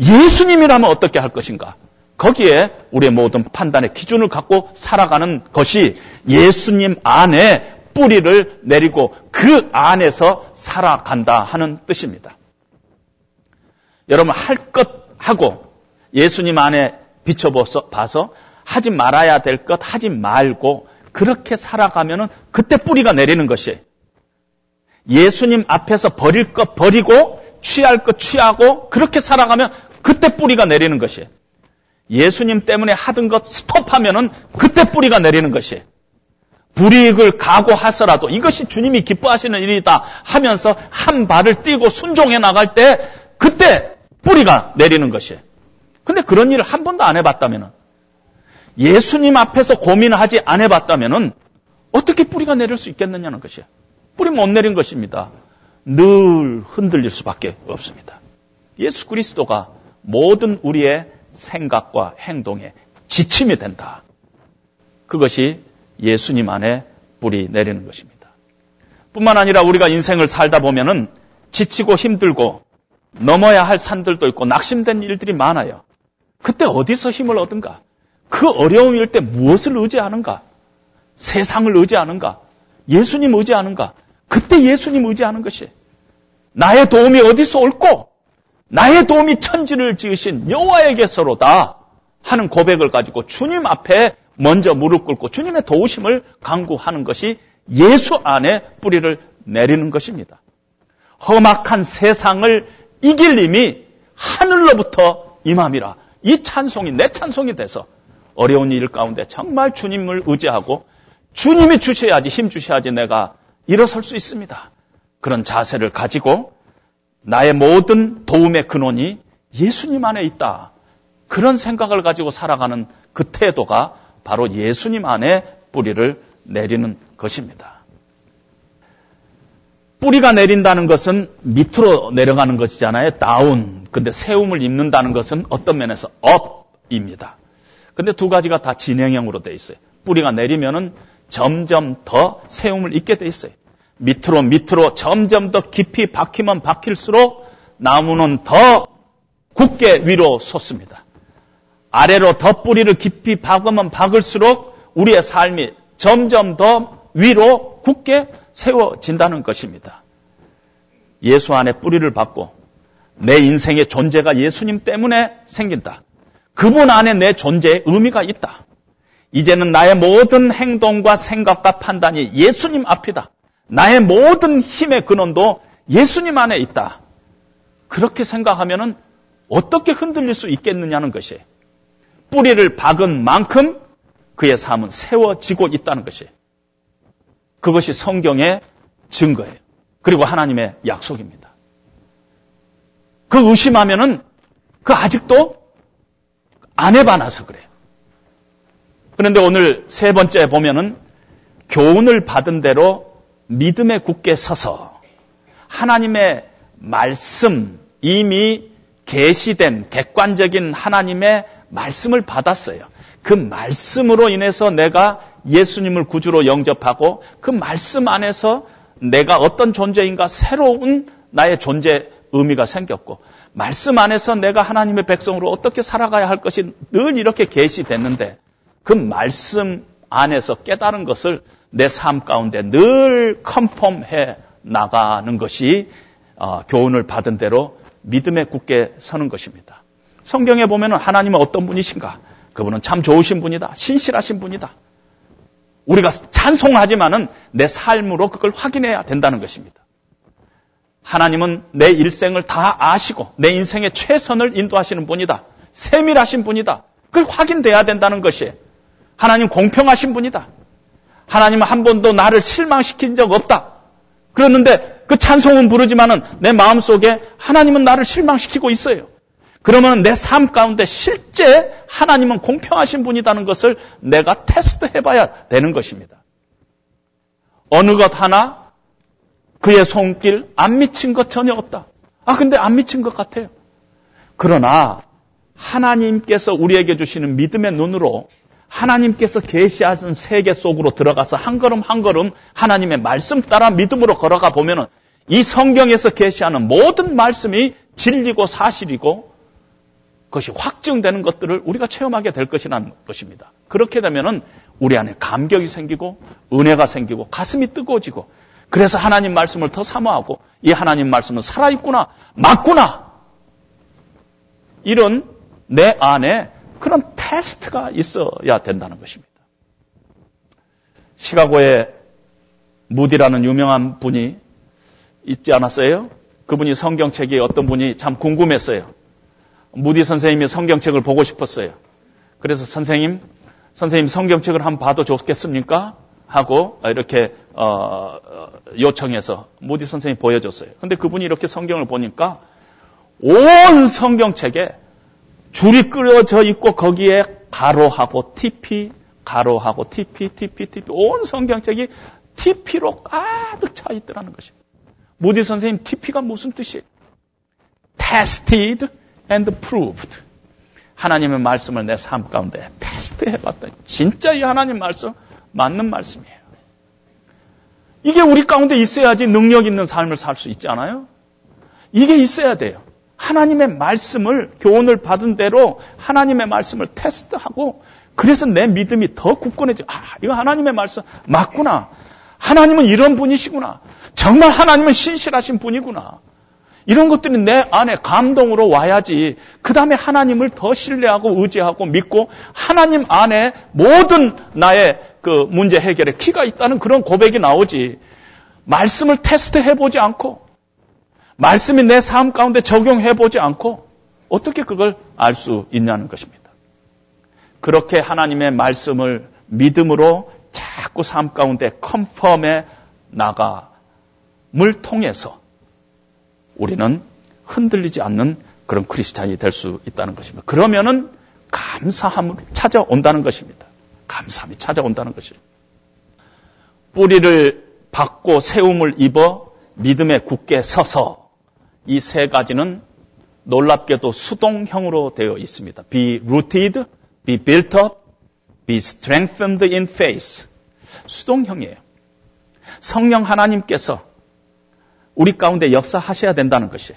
예수님이라면 어떻게 할 것인가? 거기에 우리의 모든 판단의 기준을 갖고 살아가는 것이 예수님 안에 뿌리를 내리고 그 안에서 살아간다 하는 뜻입니다. 여러분 할 것 하고 예수님 안에 비춰봐서 하지 말아야 될 것 하지 말고 그렇게 살아가면은 그때 뿌리가 내리는 것이에요. 예수님 앞에서 버릴 것 버리고 취할 것 취하고 그렇게 살아가면 그때 뿌리가 내리는 것이에요. 예수님 때문에 하던 것 스톱하면은 그때 뿌리가 내리는 것이에요. 불이익을 각오하서라도 이것이 주님이 기뻐하시는 일이다 하면서 한 발을 띄고 순종해 나갈 때 그때 뿌리가 내리는 것이에요. 근데 그런 일을 한 번도 안 해봤다면은 예수님 앞에서 고민하지 안 해봤다면은 어떻게 뿌리가 내릴 수 있겠느냐는 것이에요. 뿌리 못 내린 것입니다. 늘 흔들릴 수밖에 없습니다. 예수 그리스도가 모든 우리의 생각과 행동의 지침이 된다. 그것이 예수님 안에 뿌리 내리는 것입니다. 뿐만 아니라 우리가 인생을 살다 보면은 지치고 힘들고 넘어야 할 산들도 있고 낙심된 일들이 많아요. 그때 어디서 힘을 얻은가? 그 어려움일 때 무엇을 의지하는가? 세상을 의지하는가? 예수님 의지하는가? 그때 예수님 의지하는 것이 나의 도움이 어디서 올고 나의 도움이 천지를 지으신 여호와에게서로다 하는 고백을 가지고 주님 앞에 먼저 무릎 꿇고 주님의 도우심을 강구하는 것이 예수 안에 뿌리를 내리는 것입니다. 험악한 세상을 이길 님이 하늘로부터 임함이라. 이 찬송이 내 찬송이 돼서 어려운 일 가운데 정말 주님을 의지하고 주님이 주셔야지 힘 주셔야지 내가 일어설 수 있습니다. 그런 자세를 가지고 나의 모든 도움의 근원이 예수님 안에 있다. 그런 생각을 가지고 살아가는 그 태도가 바로 예수님 안에 뿌리를 내리는 것입니다. 뿌리가 내린다는 것은 밑으로 내려가는 것이잖아요. 다운. 근데 세움을 입는다는 것은 어떤 면에서 업입니다. 근데 두 가지가 다 진행형으로 돼 있어요. 뿌리가 내리면은 점점 더 세움을 입게 돼 있어요. 밑으로 밑으로 점점 더 깊이 박히면 박힐수록 나무는 더 굳게 위로 솟습니다. 아래로 더 뿌리를 깊이 박으면 박을수록 우리의 삶이 점점 더 위로 굳게 세워진다는 것입니다. 예수 안에 뿌리를 받고 내 인생의 존재가 예수님 때문에 생긴다. 그분 안에 내 존재의 의미가 있다. 이제는 나의 모든 행동과 생각과 판단이 예수님 앞이다. 나의 모든 힘의 근원도 예수님 안에 있다. 그렇게 생각하면은 어떻게 흔들릴 수 있겠느냐는 것이 뿌리를 박은 만큼 그의 삶은 세워지고 있다는 것이 그것이 성경의 증거예요. 그리고 하나님의 약속입니다. 그 의심하면은 그 아직도 안 해봐놔서 그래요. 그런데 오늘 세 번째 보면은 교훈을 받은 대로 믿음에 굳게 서서 하나님의 말씀 이미 계시된 객관적인 하나님의 말씀을 받았어요. 그 말씀으로 인해서 내가 예수님을 구주로 영접하고 그 말씀 안에서 내가 어떤 존재인가 새로운 나의 존재 의미가 생겼고 말씀 안에서 내가 하나님의 백성으로 어떻게 살아가야 할 것이 늘 이렇게 계시됐는데 그 말씀 안에서 깨달은 것을 내 삶 가운데 늘 컨펌해 나가는 것이 어, 교훈을 받은 대로 믿음에 굳게 서는 것입니다. 성경에 보면 하나님은 어떤 분이신가? 그분은 참 좋으신 분이다. 신실하신 분이다. 우리가 찬송하지만은 내 삶으로 그걸 확인해야 된다는 것입니다. 하나님은 내 일생을 다 아시고 내 인생의 최선을 인도하시는 분이다. 세밀하신 분이다. 그걸 확인돼야 된다는 것이 하나님 공평하신 분이다. 하나님은 한 번도 나를 실망시킨 적 없다. 그랬는데 그 찬송은 부르지만은 내 마음 속에 하나님은 나를 실망시키고 있어요. 그러면 내 삶 가운데 실제 하나님은 공평하신 분이라는 것을 내가 테스트 해봐야 되는 것입니다. 어느 것 하나 그의 손길 안 미친 것 전혀 없다. 아, 근데 안 미친 것 같아요. 그러나 하나님께서 우리에게 주시는 믿음의 눈으로 하나님께서 계시하신 세계 속으로 들어가서 한 걸음 한 걸음 하나님의 말씀 따라 믿음으로 걸어가 보면은 이 성경에서 계시하는 모든 말씀이 진리고 사실이고 그것이 확증되는 것들을 우리가 체험하게 될 것이라는 것입니다. 그렇게 되면은 우리 안에 감격이 생기고 은혜가 생기고 가슴이 뜨거워지고 그래서 하나님 말씀을 더 사모하고 이 하나님 말씀은 살아있구나 맞구나 이런 내 안에 그런 테스트가 있어야 된다는 것입니다. 시카고에 무디라는 유명한 분이 있지 않았어요? 그분이 성경책이 어떤 분이 참 궁금했어요. 무디 선생님이 성경책을 보고 싶었어요. 그래서 선생님, 선생님 성경책을 한번 봐도 좋겠습니까? 하고 이렇게 어, 어, 요청해서 무디 선생님이 보여줬어요. 근데 그분이 이렇게 성경을 보니까 온 성경책에 줄이 끌어져 있고 거기에 가로하고 TP, 가로하고 TP, TP, TP 온 성경책이 TP로 가득 차 있더라는 것입니다. 무디 선생님 TP가 무슨 뜻이에요? tested and proved. 하나님의 말씀을 내 삶 가운데 테스트 해봤더니 진짜 이 하나님 말씀 맞는 말씀이에요. 이게 우리 가운데 있어야지 능력 있는 삶을 살 수 있잖아요. 이게 있어야 돼요. 하나님의 말씀을 교훈을 받은 대로 하나님의 말씀을 테스트하고 그래서 내 믿음이 더 굳건해져. 아, 이거 하나님의 말씀 맞구나. 하나님은 이런 분이시구나. 정말 하나님은 신실하신 분이구나. 이런 것들이 내 안에 감동으로 와야지. 그 다음에 하나님을 더 신뢰하고 의지하고 믿고 하나님 안에 모든 나의 그 문제 해결의 키가 있다는 그런 고백이 나오지. 말씀을 테스트해 보지 않고 말씀이 내 삶 가운데 적용해 보지 않고 어떻게 그걸 알 수 있냐는 것입니다. 그렇게 하나님의 말씀을 믿음으로 자꾸 삶 가운데 컨펌해 나감을 통해서 우리는 흔들리지 않는 그런 크리스찬이 될 수 있다는 것입니다. 그러면은 감사함을 찾아온다는 것입니다. 감사함이 찾아온다는 것입니다. 뿌리를 받고 세움을 입어 믿음에 굳게 서서 이 세 가지는 놀랍게도 수동형으로 되어 있습니다. Be rooted, be built up, be strengthened in faith. 수동형이에요. 성령 하나님께서 우리 가운데 역사하셔야 된다는 것이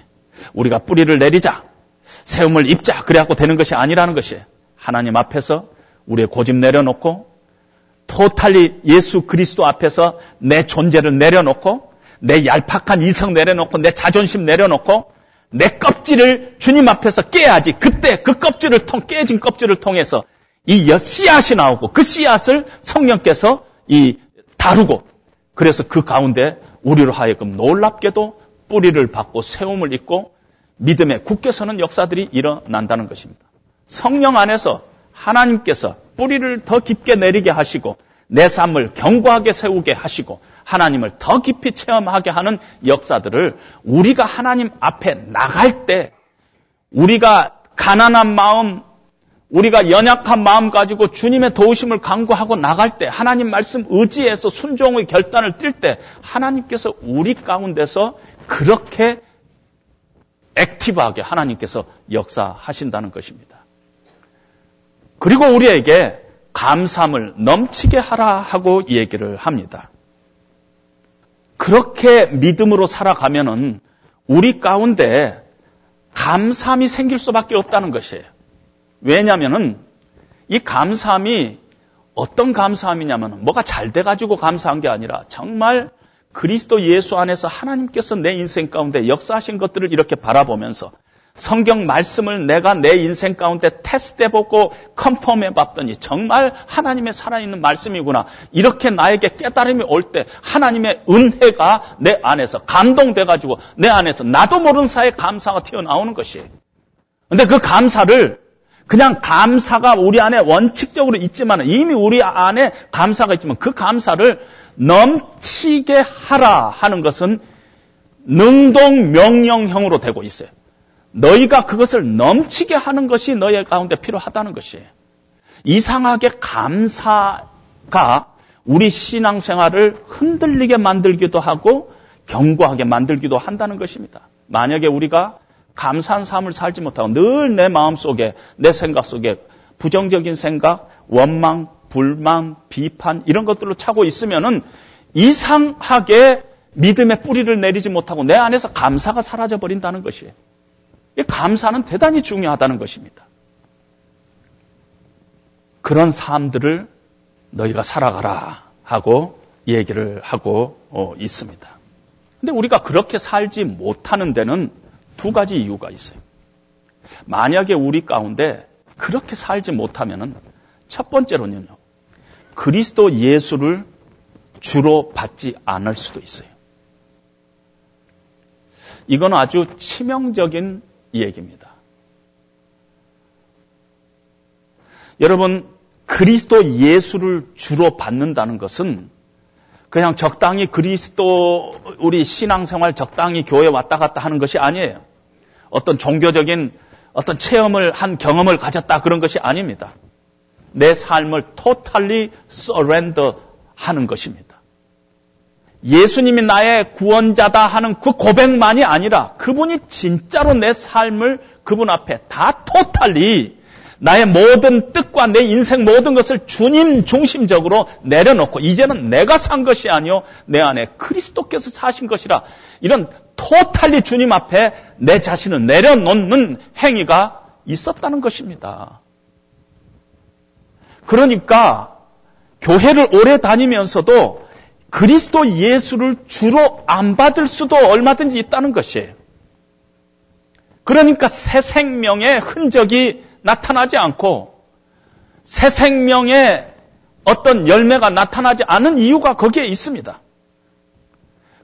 우리가 뿌리를 내리자, 세움을 입자, 그래갖고 되는 것이 아니라는 것이 하나님 앞에서 우리의 고집 내려놓고 토탈리 예수 그리스도 앞에서 내 존재를 내려놓고 내 얄팍한 이성 내려놓고 내 자존심 내려놓고 내 껍질을 주님 앞에서 깨야지. 그때 그 껍질을 통 깨진 껍질을 통해서 이 씨앗이 나오고 그 씨앗을 성령께서 이 다루고 그래서 그 가운데 우리로 하여금 놀랍게도 뿌리를 받고 세움을 입고 믿음에 굳게 서는 역사들이 일어난다는 것입니다. 성령 안에서 하나님께서 뿌리를 더 깊게 내리게 하시고 내 삶을 견고하게 세우게 하시고 하나님을 더 깊이 체험하게 하는 역사들을 우리가 하나님 앞에 나갈 때 우리가 가난한 마음, 우리가 연약한 마음 가지고 주님의 도우심을 강구하고 나갈 때 하나님 말씀 의지해서 순종의 결단을 뛸때 하나님께서 우리 가운데서 그렇게 액티브하게 하나님께서 역사하신다는 것입니다. 그리고 우리에게 감사함을 넘치게 하라 하고 얘기를 합니다. 그렇게 믿음으로 살아가면은 우리 가운데 감사함이 생길 수밖에 없다는 것이에요. 왜냐하면은 이 감사함이 어떤 감사함이냐면 뭐가 잘 돼가지고 감사한 게 아니라 정말 그리스도 예수 안에서 하나님께서 내 인생 가운데 역사하신 것들을 이렇게 바라보면서 성경 말씀을 내가 내 인생 가운데 테스트해보고 컨펌해 봤더니 정말 하나님의 살아있는 말씀이구나. 이렇게 나에게 깨달음이 올 때 하나님의 은혜가 내 안에서 감동돼가지고 내 안에서 나도 모르는 사이에 감사가 튀어나오는 것이에요. 근데 그 감사를 그냥 감사가 우리 안에 원칙적으로 있지만 이미 우리 안에 감사가 있지만 그 감사를 넘치게 하라 하는 것은 능동 명령형으로 되고 있어요. 너희가 그것을 넘치게 하는 것이 너희 가운데 필요하다는 것이에요. 이상하게 감사가 우리 신앙생활을 흔들리게 만들기도 하고 견고하게 만들기도 한다는 것입니다. 만약에 우리가 감사한 삶을 살지 못하고 늘 내 마음 속에 내 생각 속에 부정적인 생각, 원망, 불만, 비판 이런 것들로 차고 있으면은 이상하게 믿음의 뿌리를 내리지 못하고 내 안에서 감사가 사라져 버린다는 것이에요. 감사는 대단히 중요하다는 것입니다. 그런 삶들을 너희가 살아가라 하고 얘기를 하고 어, 있습니다. 근데 우리가 그렇게 살지 못하는 데는 두 가지 이유가 있어요. 만약에 우리 가운데 그렇게 살지 못하면은 첫 번째로는요. 그리스도 예수를 주로 받지 않을 수도 있어요. 이건 아주 치명적인 얘기입니다. 여러분, 그리스도 예수를 주로 받는다는 것은 그냥 적당히 그리스도 우리 신앙생활 적당히 교회 왔다 갔다 하는 것이 아니에요. 어떤 종교적인 어떤 체험을 한 경험을 가졌다 그런 것이 아닙니다. 내 삶을 totally surrender 하는 것입니다. 예수님이 나의 구원자다 하는 그 고백만이 아니라 그분이 진짜로 내 삶을 그분 앞에 다 토탈리 나의 모든 뜻과 내 인생 모든 것을 주님 중심적으로 내려놓고 이제는 내가 산 것이 아니요 내 안에 그리스도께서 사신 것이라 이런 토탈리 주님 앞에 내 자신을 내려놓는 행위가 있었다는 것입니다. 그러니까 교회를 오래 다니면서도 그리스도 예수를 주로 안 받을 수도 얼마든지 있다는 것이에요. 그러니까 새 생명의 흔적이 나타나지 않고 새 생명의 어떤 열매가 나타나지 않은 이유가 거기에 있습니다.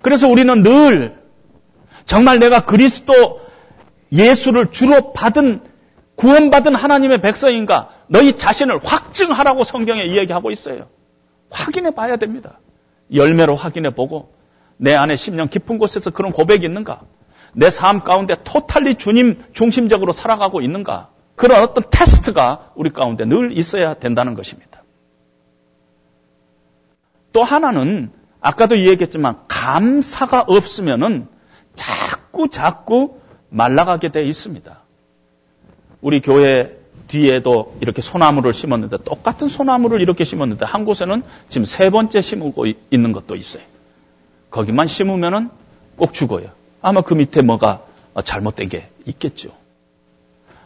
그래서 우리는 늘 정말 내가 그리스도 예수를 주로 받은 구원받은 하나님의 백성인가 너희 자신을 확증하라고 성경에 이야기하고 있어요. 확인해 봐야 됩니다. 열매로 확인해 보고 내 안에 심령 깊은 곳에서 그런 고백이 있는가? 내 삶 가운데 토탈리 주님 중심적으로 살아가고 있는가? 그런 어떤 테스트가 우리 가운데 늘 있어야 된다는 것입니다. 또 하나는 아까도 이야기했지만 감사가 없으면은 자꾸 자꾸 말라가게 돼 있습니다. 우리 교회 뒤에도 이렇게 소나무를 심었는데 똑같은 소나무를 이렇게 심었는데 한 곳에는 지금 세 번째 심고 있는 것도 있어요. 거기만 심으면은 꼭 죽어요. 아마 그 밑에 뭐가 잘못된 게 있겠죠.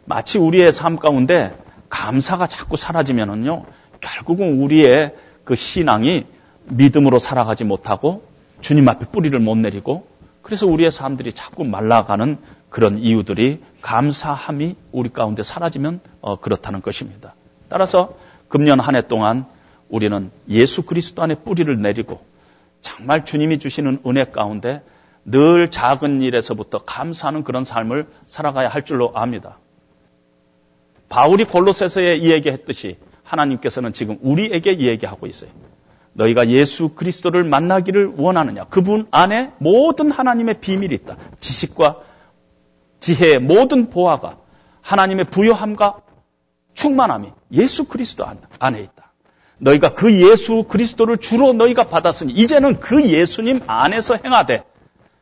마치 우리의 삶 가운데 감사가 자꾸 사라지면은요, 결국은 우리의 그 신앙이 믿음으로 살아가지 못하고 주님 앞에 뿌리를 못 내리고 그래서 우리의 삶들이 자꾸 말라가는 그런 이유들이 감사함이 우리 가운데 사라지면 어, 그렇다는 것입니다. 따라서 금년 한 해 동안 우리는 예수 그리스도 안에 뿌리를 내리고 정말 주님이 주시는 은혜 가운데 늘 작은 일에서부터 감사하는 그런 삶을 살아가야 할 줄로 압니다. 바울이 골로새서에 이야기했듯이 하나님께서는 지금 우리에게 이야기하고 있어요. 너희가 예수 그리스도를 만나기를 원하느냐? 그분 안에 모든 하나님의 비밀이 있다. 지식과 지혜의 모든 보화가 하나님의 부여함과 충만함이 예수 그리스도 안에 있다. 너희가 그 예수 그리스도를 주로 너희가 받았으니 이제는 그 예수님 안에서 행하되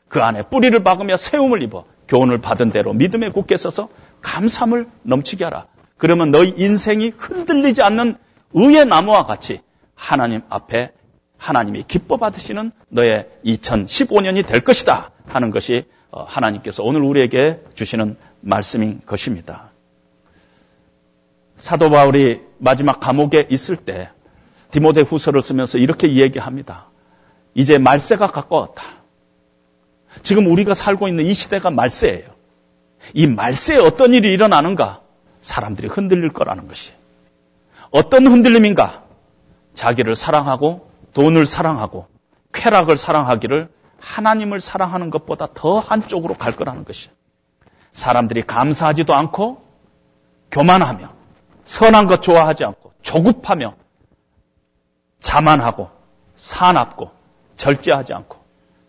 그 안에 뿌리를 박으며 세움을 입어 교훈을 받은 대로 믿음에 굳게 서서 감삼을 넘치게 하라. 그러면 너희 인생이 흔들리지 않는 의의 나무와 같이 하나님 앞에 하나님이 기뻐 받으시는 너의 2015년이 될 것이다 하는 것이 어, 하나님께서 오늘 우리에게 주시는 말씀인 것입니다. 사도 바울이 마지막 감옥에 있을 때 디모데 후서를 쓰면서 이렇게 이야기합니다. 이제 말세가 가까웠다. 지금 우리가 살고 있는 이 시대가 말세예요. 이 말세에 어떤 일이 일어나는가? 사람들이 흔들릴 거라는 것이. 어떤 흔들림인가? 자기를 사랑하고 돈을 사랑하고 쾌락을 사랑하기를 하나님을 사랑하는 것보다 더 한쪽으로 갈 거라는 것이. 사람들이 감사하지도 않고 교만하며 선한 것 좋아하지 않고 조급하며 자만하고 사납고 절제하지 않고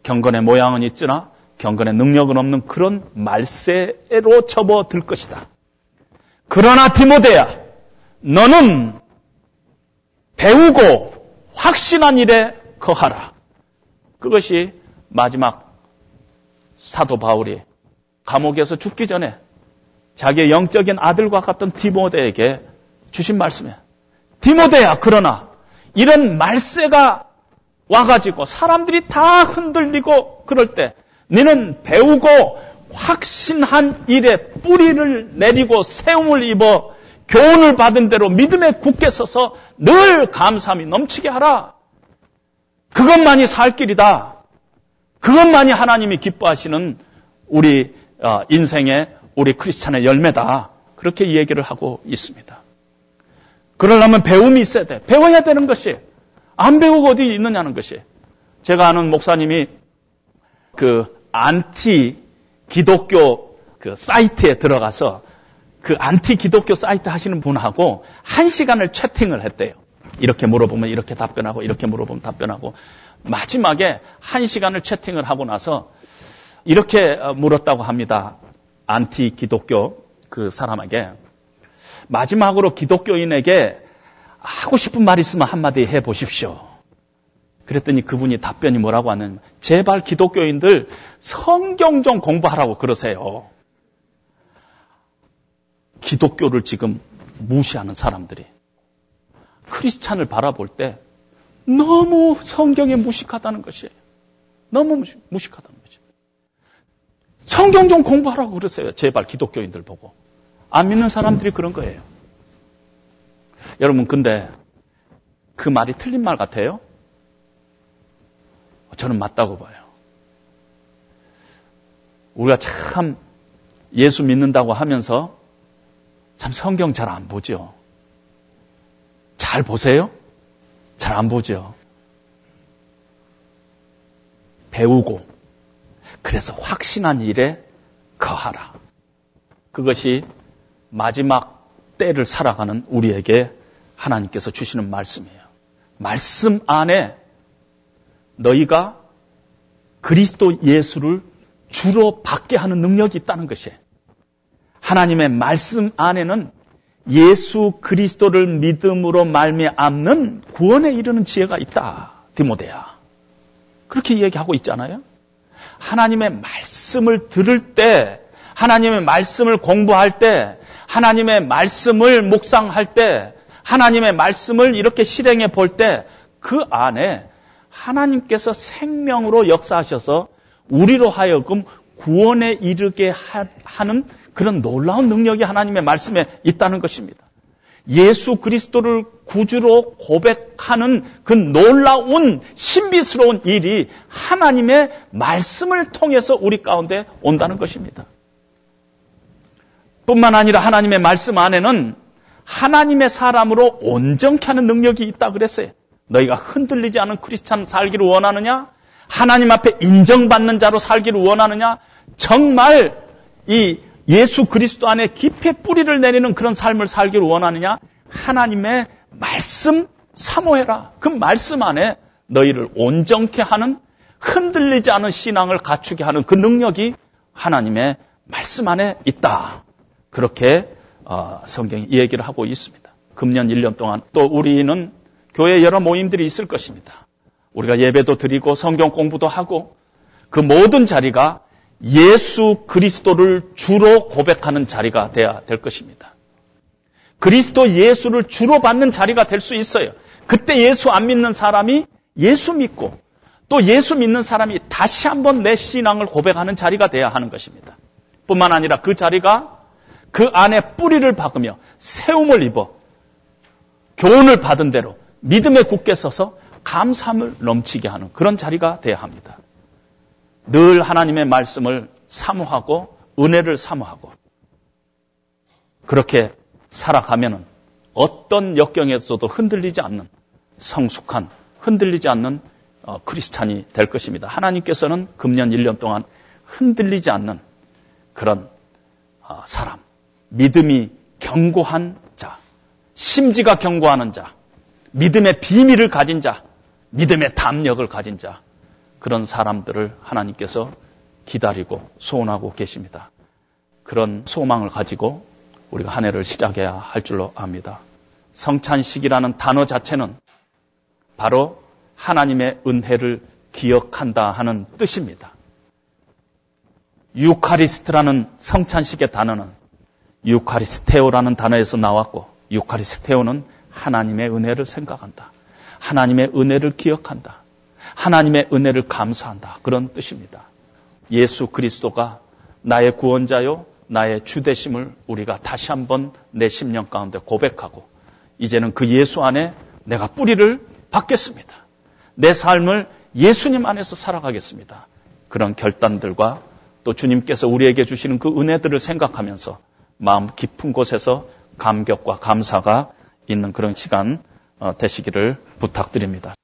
경건의 모양은 있으나 경건의 능력은 없는 그런 말세로 접어들 것이다. 그러나 디모데야, 너는 배우고 확신한 일에 거하라. 그것이 마지막 사도 바울이 감옥에서 죽기 전에 자기의 영적인 아들과 같던 디모데에게 주신 말씀이에요. 디모데야, 그러나 이런 말세가 와가지고 사람들이 다 흔들리고 그럴 때 너는 배우고 확신한 일에 뿌리를 내리고 세움을 입어 교훈을 받은 대로 믿음에 굳게 서서 늘 감사함이 넘치게 하라. 그것만이 살 길이다. 그것만이 하나님이 기뻐하시는 우리 어, 인생의 우리 크리스찬의 열매다. 그렇게 얘기를 하고 있습니다. 그러려면 배움이 있어야 돼. 배워야 되는 것이 안 배우고 어디 있느냐는 것이. 제가 아는 목사님이 그 안티 기독교 그 사이트에 들어가서 그 안티 기독교 사이트 하시는 분하고 한 시간을 채팅을 했대요. 이렇게 물어보면 이렇게 답변하고 이렇게 물어보면 답변하고 마지막에 한 시간을 채팅을 하고 나서 이렇게 어, 물었다고 합니다. 안티 기독교 그 사람에게 마지막으로 기독교인에게 하고 싶은 말 있으면 한마디 해 보십시오. 그랬더니 그분이 답변이 뭐라고 하냐면 제발 기독교인들 성경 좀 공부하라고 그러세요. 기독교를 지금 무시하는 사람들이 크리스찬을 바라볼 때 너무 성경에 무식하다는 것이에요. 너무 무식, 무식하다는 거죠. 성경 좀 공부하라고 그러세요. 제발 기독교인들 보고. 안 믿는 사람들이 그런 거예요. 여러분, 근데 그 말이 틀린 말 같아요? 저는 맞다고 봐요. 우리가 참 예수 믿는다고 하면서 참 성경 잘 안 보죠. 잘 보세요? 잘 안 보죠. 배우고, 그래서 확신한 일에 거하라. 그것이 마지막 때를 살아가는 우리에게 하나님께서 주시는 말씀이에요. 말씀 안에 너희가 그리스도 예수를 주로 받게 하는 능력이 있다는 것이에요. 하나님의 말씀 안에는 예수 그리스도를 믿음으로 말미암는 구원에 이르는 지혜가 있다. 디모데야. 그렇게 이야기하고 있잖아요. 하나님의 말씀을 들을 때, 하나님의 말씀을 공부할 때, 하나님의 말씀을 묵상할 때, 하나님의 말씀을 이렇게 실행해 볼 때, 그 안에 하나님께서 생명으로 역사하셔서 우리로 하여금 구원에 이르게 하는 그런 놀라운 능력이 하나님의 말씀에 있다는 것입니다. 예수 그리스도를 구주로 고백하는 그 놀라운 신비스러운 일이 하나님의 말씀을 통해서 우리 가운데 온다는 것입니다. 뿐만 아니라 하나님의 말씀 안에는 하나님의 사람으로 온전케 하는 능력이 있다 그랬어요. 너희가 흔들리지 않은 크리스찬 살기를 원하느냐? 하나님 앞에 인정받는 자로 살기를 원하느냐? 정말 이 예수 그리스도 안에 깊이 뿌리를 내리는 그런 삶을 살기를 원하느냐? 하나님의 말씀 사모해라. 그 말씀 안에 너희를 온전케 하는 흔들리지 않은 신앙을 갖추게 하는 그 능력이 하나님의 말씀 안에 있다. 그렇게 어, 성경이 얘기를 하고 있습니다. 금년 1년 동안 또 우리는 교회 여러 모임들이 있을 것입니다. 우리가 예배도 드리고 성경 공부도 하고 그 모든 자리가 예수 그리스도를 주로 고백하는 자리가 돼야 될 것입니다. 그리스도 예수를 주로 받는 자리가 될 수 있어요. 그때 예수 안 믿는 사람이 예수 믿고 또 예수 믿는 사람이 다시 한번 내 신앙을 고백하는 자리가 돼야 하는 것입니다. 뿐만 아니라 그 자리가 그 안에 뿌리를 박으며 세움을 입어 교훈을 받은 대로 믿음에 굳게 서서 감사함을 넘치게 하는 그런 자리가 돼야 합니다. 늘 하나님의 말씀을 사모하고 은혜를 사모하고 그렇게 살아가면은 어떤 역경에서도 흔들리지 않는 성숙한 흔들리지 않는 어, 크리스찬이 될 것입니다. 하나님께서는 금년 1년 동안 흔들리지 않는 그런 어, 사람, 믿음이 견고한 자, 심지가 견고하는 자, 믿음의 비밀을 가진 자, 믿음의 담력을 가진 자, 그런 사람들을 하나님께서 기다리고 소원하고 계십니다. 그런 소망을 가지고 우리가 한 해를 시작해야 할 줄로 압니다. 성찬식이라는 단어 자체는 바로 하나님의 은혜를 기억한다 하는 뜻입니다. 유카리스트라는 성찬식의 단어는 유카리스테오라는 단어에서 나왔고 유카리스테오는 하나님의 은혜를 생각한다. 하나님의 은혜를 기억한다. 하나님의 은혜를 감사한다. 그런 뜻입니다. 예수 그리스도가 나의 구원자요, 나의 주대심을 우리가 다시 한번 내 심령 가운데 고백하고, 이제는 그 예수 안에 내가 뿌리를 받겠습니다. 내 삶을 예수님 안에서 살아가겠습니다. 그런 결단들과 또 주님께서 우리에게 주시는 그 은혜들을 생각하면서 마음 깊은 곳에서 감격과 감사가 있는 그런 시간 어, 되시기를 부탁드립니다.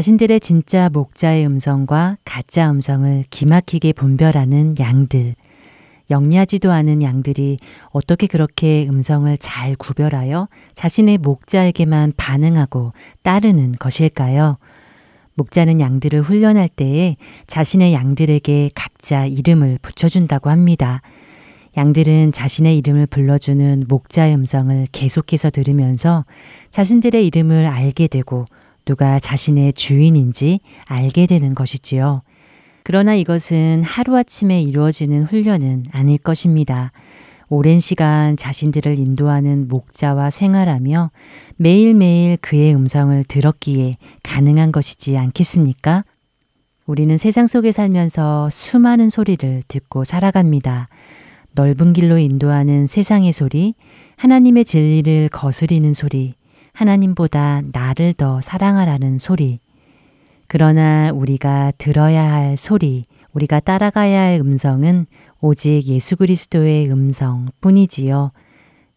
자신들의 진짜 목자의 음성과 가짜 음성을 기막히게 분별하는 양들. 영리하지도 않은 양들이 어떻게 그렇게 음성을 잘 구별하여 자신의 목자에게만 반응하고 따르는 것일까요? 목자는 양들을 훈련할 때에 자신의 양들에게 각자 이름을 붙여준다고 합니다. 양들은 자신의 이름을 불러주는 목자의 음성을 계속해서 들으면서 자신들의 이름을 알게 되고 누가 자신의 주인인지 알게 되는 것이지요. 그러나 이것은 하루아침에 이루어지는 훈련은 아닐 것입니다. 오랜 시간 자신들을 인도하는 목자와 생활하며 매일매일 그의 음성을 들었기에 가능한 것이지 않겠습니까? 우리는 세상 속에 살면서 수많은 소리를 듣고 살아갑니다. 넓은 길로 인도하는 세상의 소리, 하나님의 진리를 거스리는 소리, 하나님보다 나를 더 사랑하라는 소리. 그러나 우리가 들어야 할 소리, 우리가 따라가야 할 음성은 오직 예수 그리스도의 음성 뿐이지요.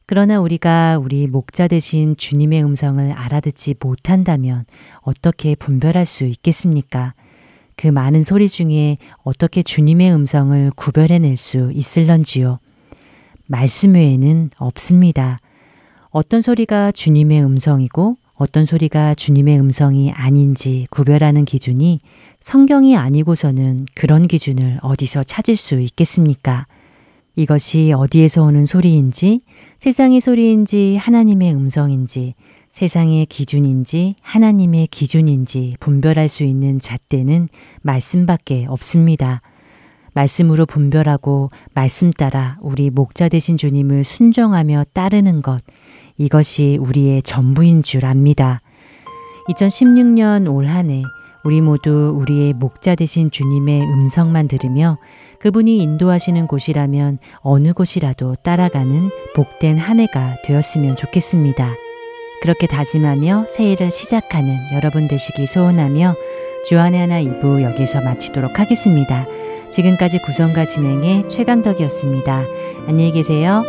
그러나 우리가 우리 목자 되신 주님의 음성을 알아듣지 못한다면 어떻게 분별할 수 있겠습니까? 그 많은 소리 중에 어떻게 주님의 음성을 구별해낼 수 있을런지요? 말씀 외에는 없습니다. 어떤 소리가 주님의 음성이고 어떤 소리가 주님의 음성이 아닌지 구별하는 기준이 성경이 아니고서는 그런 기준을 어디서 찾을 수 있겠습니까? 이것이 어디에서 오는 소리인지, 세상의 소리인지, 하나님의 음성인지, 세상의 기준인지, 하나님의 기준인지 분별할 수 있는 잣대는 말씀밖에 없습니다. 말씀으로 분별하고 말씀 따라 우리 목자 되신 주님을 순정하며 따르는 것, 이것이 우리의 전부인 줄 압니다. 2016년 올 한 해 우리 모두 우리의 목자 되신 주님의 음성만 들으며 그분이 인도하시는 곳이라면 어느 곳이라도 따라가는 복된 한 해가 되었으면 좋겠습니다. 그렇게 다짐하며 새해를 시작하는 여러분 되시기 소원하며 주안의 하나 2부 여기서 마치도록 하겠습니다. 지금까지 구성과 진행의 최강덕이었습니다. 안녕히 계세요.